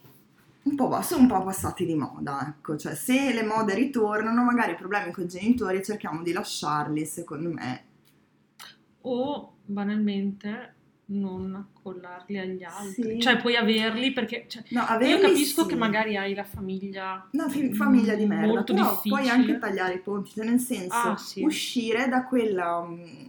Speaker 1: un po', sono un po' passati di moda, ecco, cioè se le mode ritornano, magari i problemi con i genitori cerchiamo di lasciarli, secondo me.
Speaker 3: O banalmente non accollarli agli altri.
Speaker 1: Sì.
Speaker 3: Cioè puoi averli perché... cioè,
Speaker 1: No,
Speaker 3: io
Speaker 1: averli
Speaker 3: capisco
Speaker 1: sì.
Speaker 3: che magari hai la famiglia...
Speaker 1: No, famiglia di merda,
Speaker 3: Molto
Speaker 1: però
Speaker 3: difficile.
Speaker 1: puoi anche tagliare i ponti, cioè nel senso
Speaker 3: Ah, sì.
Speaker 1: uscire da quella, mm,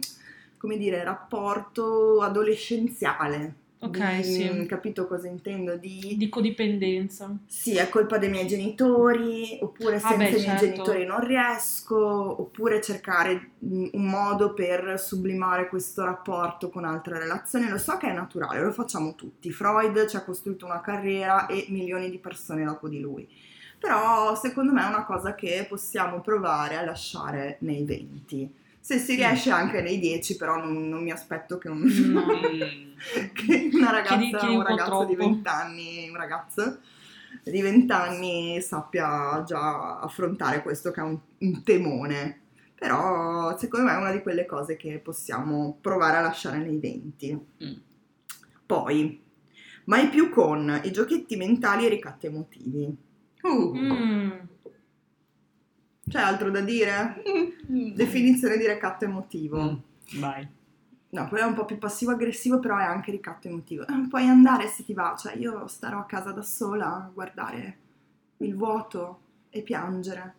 Speaker 1: come dire, rapporto adolescenziale.
Speaker 3: Ok,
Speaker 1: Di-
Speaker 3: sì.
Speaker 1: Capito cosa intendo? Di,
Speaker 3: Di codipendenza.
Speaker 1: sì, è colpa dei miei genitori, oppure
Speaker 3: Ah,
Speaker 1: senza
Speaker 3: beh,
Speaker 1: i miei
Speaker 3: certo.
Speaker 1: genitori non riesco, oppure cercare mm, un modo per sublimare questo rapporto con altre relazioni. Lo so che è naturale, lo facciamo tutti. Freud ci ha costruito una carriera e milioni di persone dopo di lui. Però secondo me è una cosa che possiamo provare a lasciare nei 20. Se si riesce anche nei 10, però non, non mi aspetto che, un-
Speaker 2: mm,
Speaker 1: che una ragazza
Speaker 3: Chiedi- chiedi un
Speaker 1: un ragazzo di
Speaker 3: troppo.
Speaker 1: 20 anni, un ragazzo di 20 anni sappia già affrontare questo che è un, un temone. Però secondo me è una di quelle cose che possiamo provare a lasciare nei 20.
Speaker 2: Mm.
Speaker 1: Poi, mai più con i giochetti mentali e ricatti emotivi.
Speaker 2: uh,
Speaker 3: Mm.
Speaker 1: C'è altro da dire?
Speaker 2: mm,
Speaker 1: Definizione di ricatto emotivo.
Speaker 2: mm, Vai.
Speaker 1: No, quello è un po' più passivo-aggressivo, però è anche ricatto emotivo. Eh, Puoi andare se ti va, cioè io starò a casa da sola a guardare il vuoto e piangere.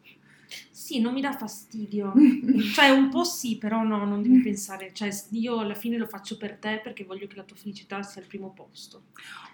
Speaker 3: Sì, non mi dà fastidio. Cioè, un po' sì, però no, non devi pensare. Cioè, io alla fine lo faccio per te perché voglio che la tua felicità sia al primo posto.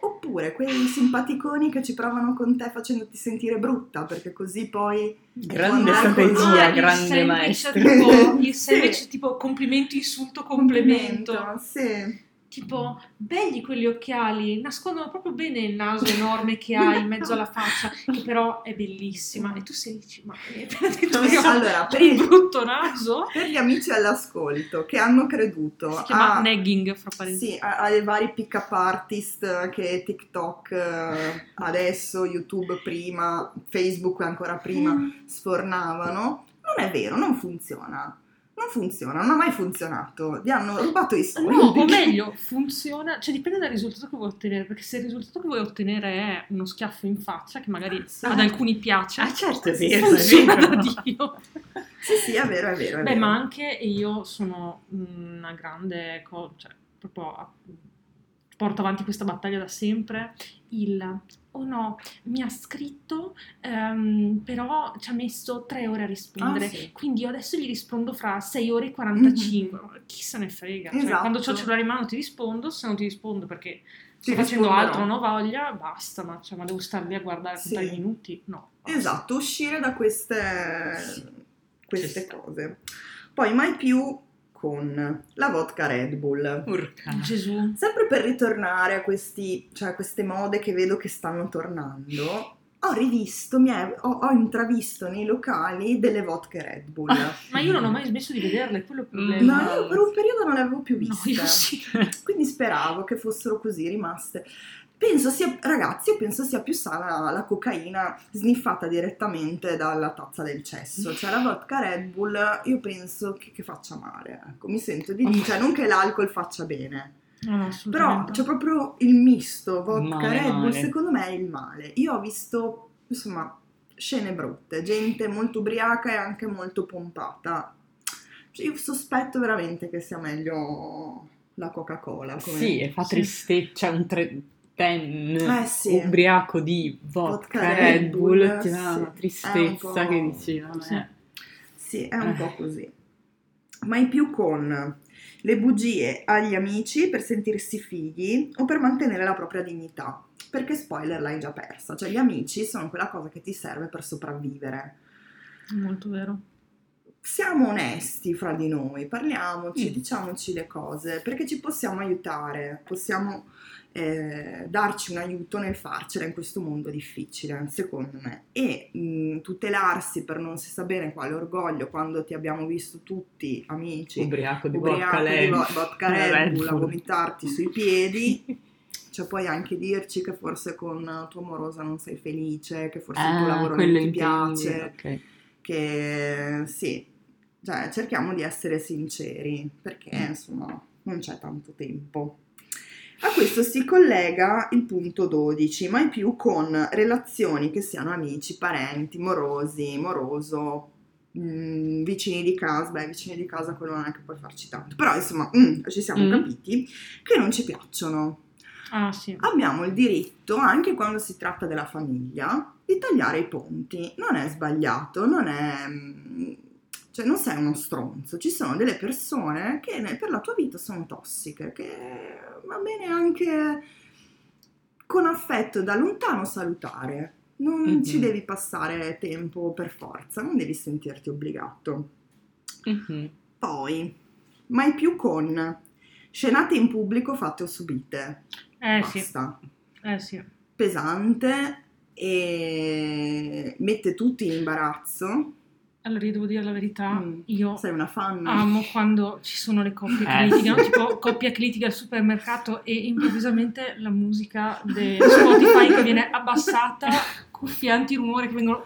Speaker 1: Oppure quei simpaticoni che ci provano con te facendoti sentire brutta, perché così poi...
Speaker 2: Grande strategia,
Speaker 3: Ah,
Speaker 2: grande maestro.
Speaker 3: Tipo, il
Speaker 1: Sì.
Speaker 3: semplice tipo complimento, insulto, complemento.
Speaker 1: Sì.
Speaker 3: Tipo, belli quegli occhiali, nascondono proprio bene il naso enorme che hai in mezzo alla faccia, che però è bellissima. E tu sei dici, ma io
Speaker 1: so, allora, per
Speaker 3: il brutto naso?
Speaker 1: Per gli amici all'ascolto che hanno creduto
Speaker 3: Si chiama
Speaker 1: a-
Speaker 3: nagging, fra parentesi.
Speaker 1: Sì, a- ai vari pick-up artist che TikTok eh, adesso, YouTube prima, Facebook ancora prima sfornavano, non è vero, non funziona. Non funziona, non ha mai funzionato. Vi hanno rubato i soldi.
Speaker 3: No, o meglio, funziona, cioè dipende dal risultato che vuoi ottenere, perché se il risultato che vuoi ottenere è uno schiaffo in faccia, che magari
Speaker 1: Sì.
Speaker 3: ad alcuni piace,
Speaker 2: Ah, certo, è vero, è vero.
Speaker 3: Dio.
Speaker 1: Sì, sì, è vero, è vero. È
Speaker 3: Beh,
Speaker 1: vero.
Speaker 3: ma anche io sono una grande, co- cioè proprio porto avanti questa battaglia da sempre, il oh no, mi ha scritto, ehm, però ci ha messo tre ore a rispondere,
Speaker 1: Ah, sì.
Speaker 3: quindi io adesso gli rispondo fra 6 ore e 45.
Speaker 1: Mhm.
Speaker 3: Chi se ne frega? Cioè,
Speaker 1: Esatto.
Speaker 3: quando ho il cellulare in mano ti rispondo, se non ti rispondo perché sto
Speaker 1: Ti
Speaker 3: facendo
Speaker 1: risponderò.
Speaker 3: altro, non ho voglia, basta, ma, cioè, ma devo star lì a guardare
Speaker 1: Sì.
Speaker 3: tre minuti? No. basta.
Speaker 1: Esatto, uscire da queste, queste cose. Poi mai più con la vodka Red Bull.
Speaker 2: Urca.
Speaker 3: Gesù.
Speaker 1: Sempre per ritornare a questi, cioè a queste mode che vedo che stanno tornando, ho rivisto, mi è- ho, ho intravisto nei locali delle vodka Red Bull.
Speaker 3: Ma io non ho mai smesso di vederle, quello è il problema.
Speaker 1: No, io per un periodo non le avevo più
Speaker 3: No,
Speaker 1: viste.
Speaker 3: io sì.
Speaker 1: Quindi speravo che fossero così rimaste. Penso sia, ragazzi, io penso sia più sana la cocaina sniffata direttamente dalla tazza del cesso. Cioè la vodka Red Bull, io penso che, che faccia male. Ecco, mi sento di dire, cioè non che l'alcol faccia bene.
Speaker 3: No,
Speaker 1: Però c'è proprio il misto, vodka,
Speaker 2: Male,
Speaker 1: Red Bull,
Speaker 2: male.
Speaker 1: secondo me è il male. Io ho visto, insomma, scene brutte, gente molto ubriaca e anche molto pompata. Cioè, io sospetto veramente che sia meglio la Coca-Cola. come-
Speaker 2: Sì, e fa
Speaker 3: Sì.
Speaker 2: tristezza, c'è un tre- ten
Speaker 1: Eh, sì.
Speaker 2: ubriaco di vodka,
Speaker 1: Vodka,
Speaker 2: Red Bull,
Speaker 1: Bull,
Speaker 2: ti dà
Speaker 1: sì.
Speaker 2: una tristezza
Speaker 1: un
Speaker 2: che dici, vabbè.
Speaker 3: Sì.
Speaker 1: Sì, è un po' così. Mai più con le bugie agli amici per sentirsi fighi o per mantenere la propria dignità. Perché spoiler l'hai già persa, cioè gli amici sono quella cosa che ti serve per sopravvivere.
Speaker 3: Molto vero.
Speaker 1: Siamo onesti fra di noi, parliamoci,
Speaker 2: Mm.
Speaker 1: diciamoci le cose, perché ci possiamo aiutare, possiamo eh, darci un aiuto nel farcela in questo mondo difficile, secondo me. E mh, tutelarsi per non si sa bene quale orgoglio quando ti abbiamo visto tutti amici
Speaker 2: Ubriaco di vodka,
Speaker 1: ubriaco vodka Red Bull a vomitarti sui piedi. Cioè puoi anche dirci che forse con tua amorosa non sei felice, che forse il tuo
Speaker 2: Ah,
Speaker 1: lavoro non ti
Speaker 2: intendi,
Speaker 1: piace,
Speaker 2: ok.
Speaker 1: che sì, cioè cerchiamo di essere sinceri, perché
Speaker 2: Mm.
Speaker 1: insomma non c'è tanto tempo. A questo si collega il punto 12, mai più con relazioni che siano amici, parenti, morosi, moroso, mm, vicini di casa, beh vicini di casa quello non è che puoi farci tanto, però insomma mm, ci siamo
Speaker 2: Mm.
Speaker 1: capiti che non ci piacciono.
Speaker 3: Ah, sì.
Speaker 1: Abbiamo il diritto, anche quando si tratta della famiglia, di tagliare i ponti. Non è sbagliato, non è... cioè non sei uno stronzo. Ci sono delle persone che per la tua vita sono tossiche, che va bene anche con affetto da lontano salutare. Non
Speaker 2: Mhm.
Speaker 1: ci devi passare tempo per forza, non devi sentirti obbligato.
Speaker 2: Mhm.
Speaker 1: Poi, mai più con scenate in pubblico fatte o subite.
Speaker 3: Eh, sì.
Speaker 1: Basta
Speaker 3: Eh, sì.
Speaker 1: pesante e mette tutti in imbarazzo.
Speaker 3: Allora, io devo dire la verità,
Speaker 1: Mm.
Speaker 3: io
Speaker 1: Sei una fan?
Speaker 3: amo quando ci sono le coppie che
Speaker 2: Eh,
Speaker 3: litigano,
Speaker 2: sì.
Speaker 3: tipo coppia che litiga al supermercato e improvvisamente la musica di Spotify che viene abbassata, cuffie antirumore che vengono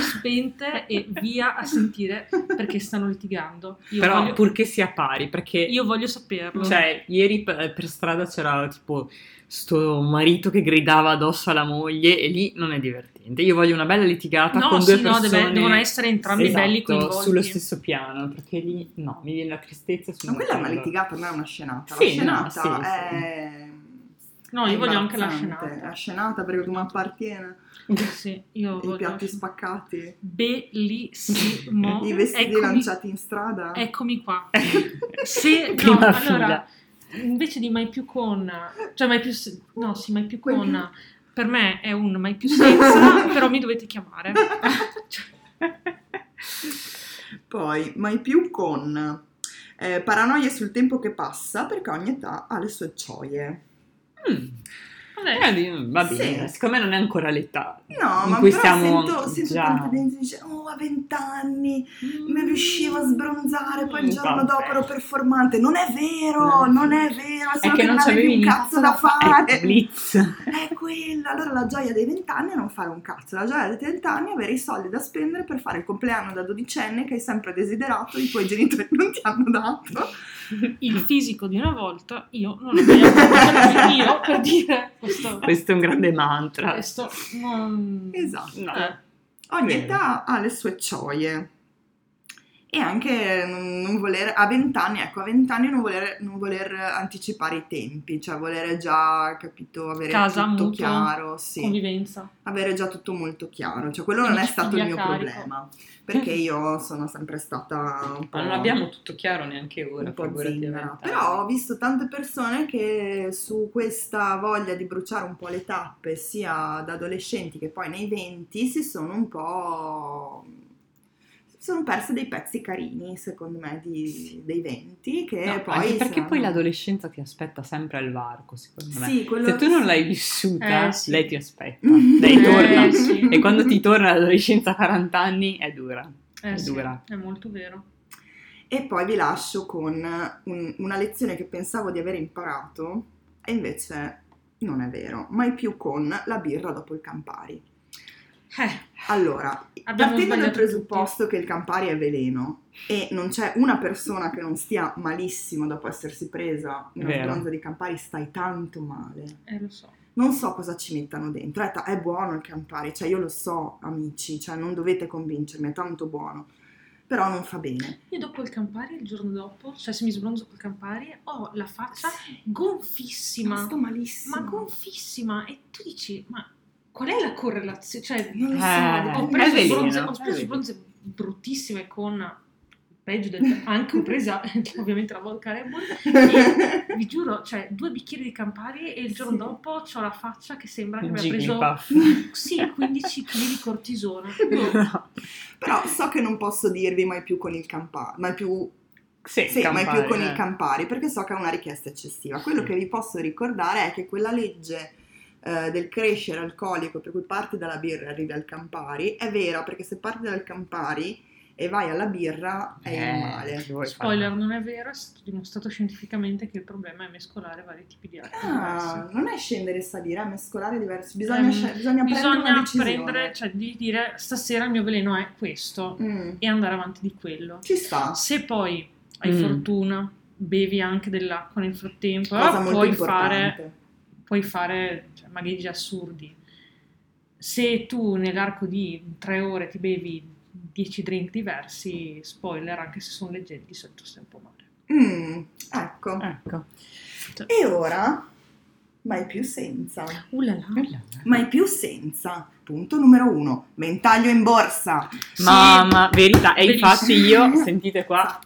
Speaker 3: spente e via a sentire perché stanno litigando. Io,
Speaker 2: Però
Speaker 3: voglio,
Speaker 2: purché sia pari, perché
Speaker 3: io voglio saperlo.
Speaker 2: Cioè, ieri per, per strada c'era tipo sto marito che gridava addosso alla moglie e lì non è divertente. Io voglio una bella litigata
Speaker 3: no,
Speaker 2: con
Speaker 3: sì,
Speaker 2: due
Speaker 3: no,
Speaker 2: persone
Speaker 3: deve- devono essere entrambi
Speaker 2: Esatto,
Speaker 3: belli coinvolti.
Speaker 2: sullo stesso piano, perché lì no, mi viene la tristezza
Speaker 1: Ma quella è una litigata, non è una scenata.
Speaker 2: Sì,
Speaker 1: la
Speaker 2: no,
Speaker 1: scenata
Speaker 2: sì, sì.
Speaker 1: è...
Speaker 3: No, io voglio anche la scenata.
Speaker 1: La scenata perché tu mi appartiene.
Speaker 3: Sì, io
Speaker 1: I
Speaker 3: voglio
Speaker 1: piatti spaccati.
Speaker 3: Bellissimo.
Speaker 1: I vestiti
Speaker 3: Eccomi-
Speaker 1: lanciati in strada.
Speaker 3: Eccomi qua. Se, no,
Speaker 2: Prima
Speaker 3: allora, invece di mai più con, cioè mai più, no, sì, mai più con, per me è un mai più senza, però mi dovete chiamare.
Speaker 1: Poi, mai più con eh, paranoie sul tempo che passa perché ogni età ha le sue gioie.
Speaker 2: Mm.
Speaker 3: Vabbè,
Speaker 2: Eh, va bene,
Speaker 1: Sì.
Speaker 2: secondo me non è ancora l'età
Speaker 1: No,
Speaker 2: in
Speaker 1: ma
Speaker 2: cui
Speaker 1: però
Speaker 2: stiamo
Speaker 1: sento, sento
Speaker 2: già...
Speaker 1: tanta gente che dice, oh, a vent'anni mi riuscivo a sbronzare, poi il
Speaker 2: Mm,
Speaker 1: giorno
Speaker 2: vabbè.
Speaker 1: dopo ero performante. Non è vero,
Speaker 2: No.
Speaker 1: non è vero,
Speaker 2: È che non
Speaker 1: non avevi
Speaker 2: c'avevi
Speaker 1: un cazzo da fare.
Speaker 2: Ecco, blitz.
Speaker 1: È quello. Allora la gioia dei vent'anni è non fare un cazzo, la gioia dei trent'anni è avere i soldi da spendere per fare il compleanno da dodicenne che hai sempre desiderato, i tuoi genitori non ti hanno dato.
Speaker 3: Il fisico di una volta, io non ho mai avuto io per dire questo.
Speaker 2: Questo è un grande mantra.
Speaker 3: questo non-
Speaker 1: Esatto.
Speaker 2: No.
Speaker 3: Eh,
Speaker 1: Ogni
Speaker 2: Vero.
Speaker 1: età ha le sue gioie. E anche non, non voler, a vent'anni, ecco, a vent'anni non voler, non voler anticipare i tempi, cioè volere già, capito, avere
Speaker 3: Casa,
Speaker 1: tutto
Speaker 3: mutuo,
Speaker 1: chiaro, sì,
Speaker 3: convivenza.
Speaker 1: avere già tutto molto chiaro, cioè quello non
Speaker 3: Quindi
Speaker 1: è stato il mio
Speaker 3: carico.
Speaker 1: problema, perché io sono sempre stata un po'...
Speaker 2: Ma non abbiamo tutto chiaro neanche ora,
Speaker 1: un po' zingara. Però ho visto tante persone che su questa voglia di bruciare un po' le tappe, sia da adolescenti che poi nei 20, si sono un po'. Sono perse dei pezzi carini, secondo me, di- dei 20, che
Speaker 2: No,
Speaker 1: poi.
Speaker 2: anche perché
Speaker 1: saranno-
Speaker 2: poi l'adolescenza ti aspetta sempre al varco, secondo me.
Speaker 1: Sì, quello
Speaker 2: Se tu non l'hai vissuta,
Speaker 3: Eh, sì.
Speaker 2: lei ti aspetta, lei
Speaker 1: Eh,
Speaker 2: torna.
Speaker 3: sì.
Speaker 2: E quando ti torna l'adolescenza a 40 anni è dura.
Speaker 3: Eh,
Speaker 2: è
Speaker 3: sì,
Speaker 2: dura.
Speaker 3: è molto vero.
Speaker 1: E poi vi lascio con un- una lezione che pensavo di aver imparato, e invece non è vero, mai più con la birra dopo il Campari.
Speaker 3: Eh,
Speaker 1: Allora,
Speaker 3: Abbiamo
Speaker 1: partendo dal presupposto che il Campari è veleno e non c'è una persona che non stia malissimo dopo essersi presa una bronza di Campari, stai tanto male.
Speaker 3: eh, lo so.
Speaker 1: Non so cosa ci mettano dentro. È, ta- è buono il Campari, cioè io lo so, amici, cioè non dovete convincermi, è tanto buono. Però non fa bene.
Speaker 3: Io dopo il Campari, il giorno dopo, cioè se mi sbronzo col Campari, ho la faccia gonfissima.
Speaker 1: Ma sto malissimo.
Speaker 3: Ma gonfissima. E tu dici, ma qual è la correlazione? Cioè,
Speaker 1: Non lo so,
Speaker 2: Eh,
Speaker 3: ho preso,
Speaker 2: veleno,
Speaker 3: bronze, ho preso bronze bruttissime con peggio del anche ho presa ovviamente la vodka Red Bull e vi giuro cioè due bicchieri di Campari e il giorno
Speaker 1: Sì.
Speaker 3: dopo ho la faccia che sembra che abbia preso sì 15 kg di cortisone
Speaker 1: Però so che non posso dirvi mai più con il Campari, mai più
Speaker 2: Sì,
Speaker 1: Sì, ma è più
Speaker 2: Campari,
Speaker 1: con il
Speaker 2: eh.
Speaker 1: Campari, perché so che è una richiesta eccessiva. Quello
Speaker 2: Mm.
Speaker 1: che vi posso ricordare è che quella legge eh, del crescere alcolico per cui parti dalla birra e arrivi al Campari è vera, perché se parti dal Campari e vai alla birra è
Speaker 2: Eh,
Speaker 1: il male.
Speaker 3: spoiler
Speaker 2: fare?
Speaker 3: non è vero è stato dimostrato scientificamente che il problema è mescolare vari tipi di alcol
Speaker 1: Ah,
Speaker 3: diversi.
Speaker 1: non è scendere e salire, è mescolare diversi. Bisogna,
Speaker 3: Ehm,
Speaker 1: scel- bisogna prendere una
Speaker 3: bisogna
Speaker 1: decisione.
Speaker 3: prendere cioè di dire stasera il mio veleno è questo
Speaker 1: Mm,
Speaker 3: e andare avanti di quello
Speaker 1: Ci sta.
Speaker 3: Se poi hai
Speaker 2: Mm.
Speaker 3: fortuna, bevi anche dell'acqua nel frattempo,
Speaker 1: Cosa
Speaker 3: allora
Speaker 1: molto
Speaker 3: puoi
Speaker 1: importante.
Speaker 3: fare, puoi fare cioè, magheggi assurdi. Se tu nell'arco di tre ore ti bevi 10 drink diversi, spoiler, anche se sono leggeri, di solito stai un po' male.
Speaker 1: Mm, ecco.
Speaker 2: Ecco.
Speaker 1: E ora, mai più senza.
Speaker 3: Uh là là.
Speaker 1: Mai più senza. Punto numero uno. Mentaglio in borsa.
Speaker 2: Mamma, verità. E
Speaker 3: Bellissimo.
Speaker 2: infatti io, sentite qua,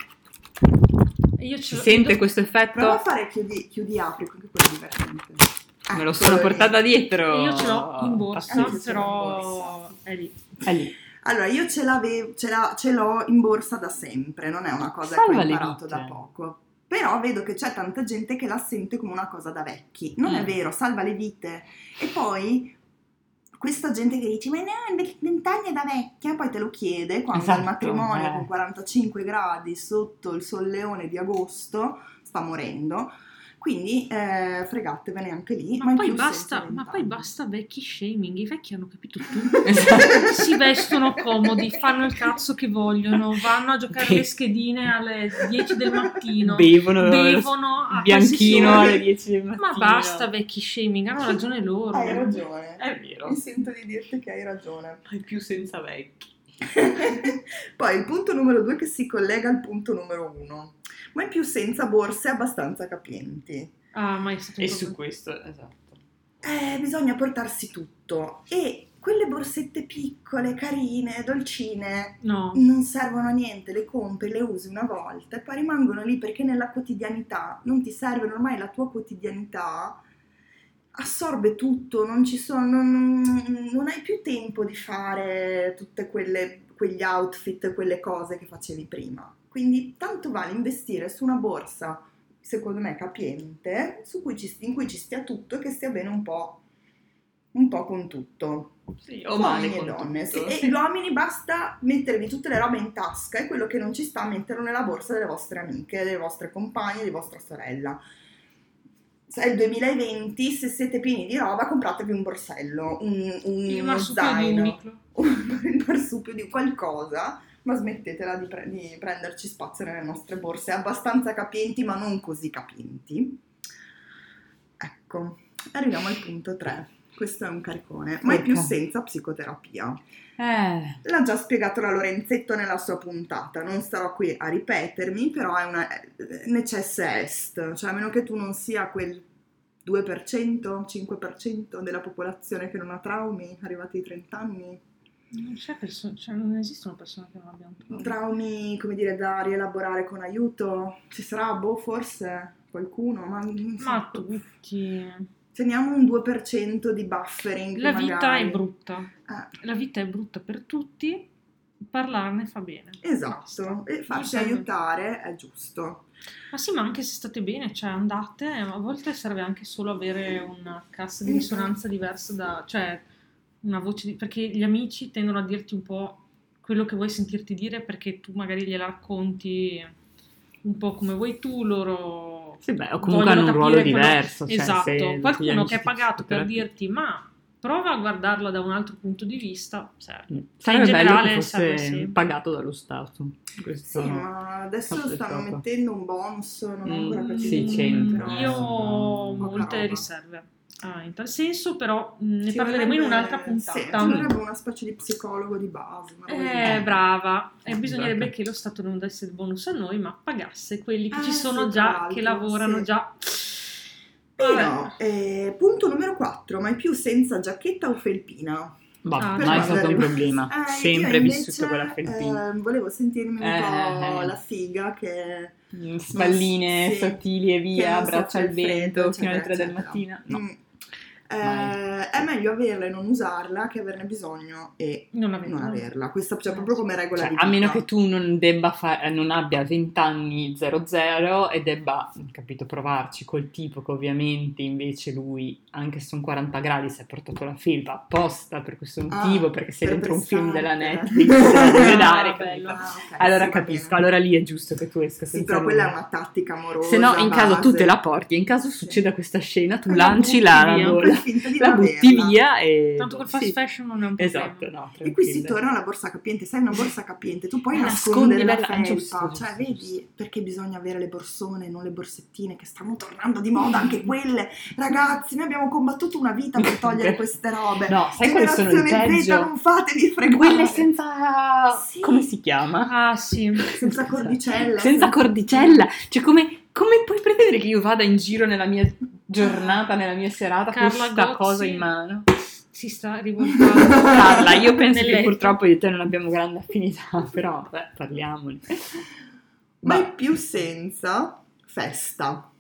Speaker 3: E Io ce
Speaker 2: si sente questo
Speaker 1: Prova a
Speaker 2: effetto.
Speaker 1: fare chiudi, chiudi apri, quello è divertente.
Speaker 2: Me lo sono portata dietro.
Speaker 3: io ce l'ho in borsa,
Speaker 1: ce l'ho in
Speaker 3: però è lì.
Speaker 2: È lì.
Speaker 1: Allora, io ce, l'avevo, ce, la- ce l'ho in borsa da sempre, non è una cosa
Speaker 2: Salva
Speaker 1: che ho imparato
Speaker 2: vite.
Speaker 1: da poco. Però vedo che c'è tanta gente che la sente come una cosa da vecchi. Non è
Speaker 2: Mm.
Speaker 1: vero, salva le vite. E poi questa gente che dice, ma no, il ventaglio è da vecchia, poi te lo chiede quando
Speaker 2: Esatto,
Speaker 1: al matrimonio
Speaker 2: eh.
Speaker 1: con 45 gradi sotto il solleone di agosto sta morendo. Quindi eh, fregatevene anche lì.
Speaker 3: Ma
Speaker 1: mai
Speaker 3: poi, basta, ma poi basta vecchi shaming, i vecchi hanno capito tutto.
Speaker 2: Esatto.
Speaker 3: si vestono comodi, fanno il cazzo che vogliono, vanno a giocare
Speaker 2: Be-
Speaker 3: le schedine alle 10 del mattino,
Speaker 2: Bevono,
Speaker 3: bevono a
Speaker 2: bianchino alle 10 del mattino.
Speaker 3: Ma basta vecchi shaming, hanno ragione loro.
Speaker 1: Hai ragione.
Speaker 2: È vero.
Speaker 1: Mi sento di dirti che hai ragione.
Speaker 2: Mai più senza vecchi.
Speaker 1: Poi il punto numero due che si collega al punto numero uno. Ma in più senza borse abbastanza capienti.
Speaker 3: Ah, ma è stato
Speaker 2: E su questo, esatto.
Speaker 1: Eh, bisogna portarsi tutto. E quelle borsette piccole, carine, dolcine,
Speaker 3: No,
Speaker 1: non servono a niente, le compri, le usi una volta e poi rimangono lì perché nella quotidianità non ti servono ormai la tua quotidianità assorbe tutto, non ci sono, non, non- non hai più tempo di fare tutte quelle, quegli outfit, quelle cose che facevi prima. Quindi tanto vale investire su una borsa, secondo me capiente, su cui ci, in cui ci stia tutto e che stia bene un po', un po' con tutto
Speaker 2: Sì, o male
Speaker 1: uomini e
Speaker 2: con
Speaker 1: donne. sì.
Speaker 2: tutto.
Speaker 1: E gli uomini basta mettervi tutte le robe in tasca e quello che non ci sta metterlo nella borsa delle vostre amiche, delle vostre compagne, di vostra sorella. Se è il 2020, se siete pieni di roba, compratevi un borsello, un, un,
Speaker 3: il
Speaker 1: uno zaino, un, il marsupio di qualcosa, ma smettetela di, pre- di prenderci spazio nelle nostre borse, abbastanza capienti ma non così capienti. Ecco, arriviamo al punto 3. Questo è un caricone, mai più
Speaker 2: Ecco.
Speaker 1: senza psicoterapia.
Speaker 2: Eh,
Speaker 1: L'ha già spiegato la Lorenzetto nella sua puntata, non starò qui a ripetermi, però è una eh, necesse est, cioè a meno che tu non sia quel 2%, 5% della popolazione che non ha traumi arrivati ai 30 anni,
Speaker 3: Non, c'è perso- cioè, non esistono persone che non abbiano traumi.
Speaker 1: traumi come dire da rielaborare con aiuto, ci sarà boh forse qualcuno, ma.
Speaker 3: Ma tutti.
Speaker 1: teniamo un 2% di buffering.
Speaker 3: La vita
Speaker 1: magari.
Speaker 3: è brutta.
Speaker 1: Eh,
Speaker 3: La vita è brutta per tutti, parlarne fa bene.
Speaker 1: esatto, e farsi aiutare è giusto.
Speaker 3: Ma sì, ma anche se state bene, cioè andate, a volte serve anche solo avere una cassa di risonanza diversa da, cioè una voce di, perché gli amici tendono a dirti un po' quello che vuoi sentirti dire perché tu magari gliela racconti un po' come vuoi tu, loro
Speaker 2: sì, beh, o comunque
Speaker 3: vogliono
Speaker 2: hanno un ruolo
Speaker 3: capire quello-
Speaker 2: diverso. Cioè,
Speaker 3: esatto,
Speaker 2: se gli
Speaker 3: qualcuno che è pagato per dirti ma prova a guardarla da un altro punto di vista, serve.
Speaker 2: Mm. Sarebbe
Speaker 3: in
Speaker 2: bello
Speaker 3: generale
Speaker 2: che
Speaker 3: serve
Speaker 2: fosse pagato dallo Stato. Questo
Speaker 1: Sì, ma adesso
Speaker 2: Fatto
Speaker 1: stanno
Speaker 2: troppo.
Speaker 1: mettendo un bonus, non ho ancora
Speaker 2: Mm,
Speaker 1: capito.
Speaker 2: sì, c'entra.
Speaker 3: Io ho
Speaker 1: Poca
Speaker 3: molte
Speaker 1: roba.
Speaker 3: riserve ah, in tal senso, però mh, ne
Speaker 1: Ci
Speaker 3: parleremo in un'altra
Speaker 1: Sì,
Speaker 3: puntata.
Speaker 1: ci vorrebbe una specie di psicologo di base.
Speaker 3: Eh,
Speaker 1: così.
Speaker 3: brava. E
Speaker 2: Eh,
Speaker 3: bisognerebbe
Speaker 2: esatto.
Speaker 3: che lo Stato non desse il bonus a noi, ma pagasse quelli che
Speaker 1: Ah,
Speaker 3: ci sono
Speaker 1: sì,
Speaker 3: già, che lavorano
Speaker 1: sì.
Speaker 3: già.
Speaker 1: Io, eh, punto numero 4, mai più senza giacchetta o felpina.
Speaker 2: Bah,
Speaker 3: Ah,
Speaker 2: mai stato un problema.
Speaker 1: Eh,
Speaker 2: Sempre vissuto con la felpina.
Speaker 1: eh, volevo sentirmi un
Speaker 2: Eh,
Speaker 1: po'
Speaker 2: eh.
Speaker 1: la figa che...
Speaker 2: Mm, Spalline
Speaker 1: sì,
Speaker 2: sottili e via, braccia al vento, fino alle 3
Speaker 1: eccetera,
Speaker 2: del mattino. No.
Speaker 1: Mm. Eh, è meglio averla e non usarla che averne bisogno e
Speaker 3: Non averla.
Speaker 1: non averla. Questa c'è
Speaker 3: Eh,
Speaker 1: proprio
Speaker 3: sì.
Speaker 1: come regola
Speaker 2: Cioè,
Speaker 1: di
Speaker 2: a meno
Speaker 1: vita.
Speaker 2: che tu non debba fare, non abbia 20 anni 00 e debba, capito, provarci col tipo che ovviamente invece lui, anche se sono 40 gradi, si è portato la felpa apposta per questo
Speaker 1: Ah,
Speaker 2: motivo, perché se
Speaker 1: per
Speaker 2: dentro un film della. Netflix la deve
Speaker 3: Ah,
Speaker 2: dare,
Speaker 3: bello.
Speaker 2: capito?
Speaker 1: Ah, ok,
Speaker 2: Allora
Speaker 1: sì,
Speaker 2: capisco, allora lì è giusto che tu esca
Speaker 1: Sì,
Speaker 2: senza
Speaker 1: però quella è una tattica amorosa.
Speaker 2: Se no, in caso tu
Speaker 1: base.
Speaker 2: te la porti, e in caso
Speaker 1: Sì.
Speaker 2: succeda questa scena, tu
Speaker 3: La
Speaker 2: lanci la. La,
Speaker 1: Fai finta di
Speaker 2: la
Speaker 1: non
Speaker 2: butti
Speaker 1: averla.
Speaker 2: via e...
Speaker 3: Tanto col fast
Speaker 2: sì.
Speaker 3: fashion non è un problema.
Speaker 2: Esatto, no,
Speaker 1: E qui si torna alla borsa capiente, sai una borsa capiente, tu puoi
Speaker 2: Eh,
Speaker 1: nascondere la felpa,
Speaker 2: giusto,
Speaker 1: cioè
Speaker 2: giusto,
Speaker 1: vedi perché bisogna avere le borsone, non le borsettine che stanno tornando di moda anche quelle. Ragazzi, noi abbiamo combattuto una vita per togliere queste robe.
Speaker 2: No, sai quali sono il peggio?
Speaker 1: non fatevi fregare.
Speaker 2: Quelle senza...
Speaker 1: Sì.
Speaker 2: come si chiama?
Speaker 3: Ah, sì.
Speaker 1: senza cordicella.
Speaker 2: Senza cordicella. Cioè, come, come puoi pretendere che io vada in giro nella mia giornata, nella mia serata con
Speaker 3: Carla
Speaker 2: questa
Speaker 3: Gozzi.
Speaker 2: cosa in mano?
Speaker 3: Si sta rivoltando.
Speaker 2: Carla, io penso che
Speaker 3: letto.
Speaker 2: purtroppo io e te non abbiamo grande affinità, però beh, parliamone.
Speaker 1: Mai
Speaker 2: Ma
Speaker 1: più senza festa.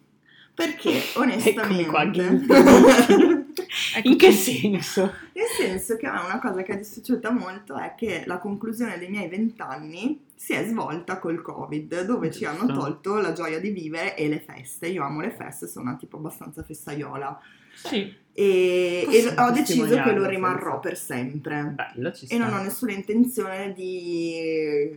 Speaker 1: Perché
Speaker 2: Eccomi qua,
Speaker 1: onestamente...
Speaker 2: in che senso?
Speaker 1: Nel senso che a me una cosa che è dispiaciuta molto è che la conclusione dei miei vent'anni si è svolta col Covid, dove ci hanno
Speaker 2: Giusto.
Speaker 1: tolto la gioia di vivere e le feste. Io amo le feste, sono tipo abbastanza festaiola
Speaker 3: Sì.
Speaker 1: e, e ho deciso che lo rimarrò per sempre.
Speaker 2: Bello, ci sta.
Speaker 1: E non ho nessuna intenzione di,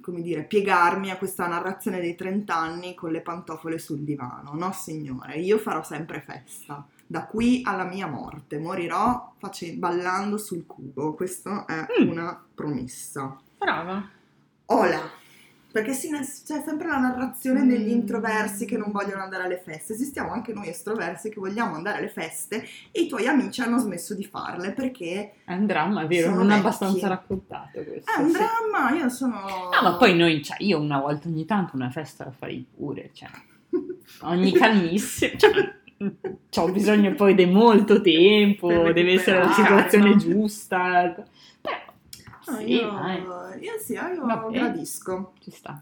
Speaker 1: come dire, piegarmi a questa narrazione dei 30 anni con le pantofole sul divano. No, signore, io farò sempre festa. Da qui alla mia morte morirò face- ballando sul cubo. Questa è
Speaker 2: Mm.
Speaker 1: una promessa.
Speaker 3: Brava.
Speaker 1: Ola. Perché sì, c'è sempre la narrazione
Speaker 3: Mm.
Speaker 1: degli introversi che non vogliono andare alle feste. Esistiamo anche noi estroversi che vogliamo andare alle feste e i tuoi amici hanno smesso di farle perché
Speaker 2: È un dramma, vero? Non
Speaker 1: vecchi.
Speaker 2: abbastanza raccontato questo.
Speaker 1: è un
Speaker 2: sì.
Speaker 1: dramma. Io sono.
Speaker 2: No, ma poi noi, cioè, io una volta ogni tanto una festa la farei pure, cioè, ogni calmissimo, cioè, ho bisogno poi di molto tempo, deve essere la situazione
Speaker 3: no?
Speaker 2: giusta, però,
Speaker 1: No,
Speaker 2: sì,
Speaker 1: io, io sì, io
Speaker 2: Vabbè.
Speaker 1: gradisco.
Speaker 2: ci sta.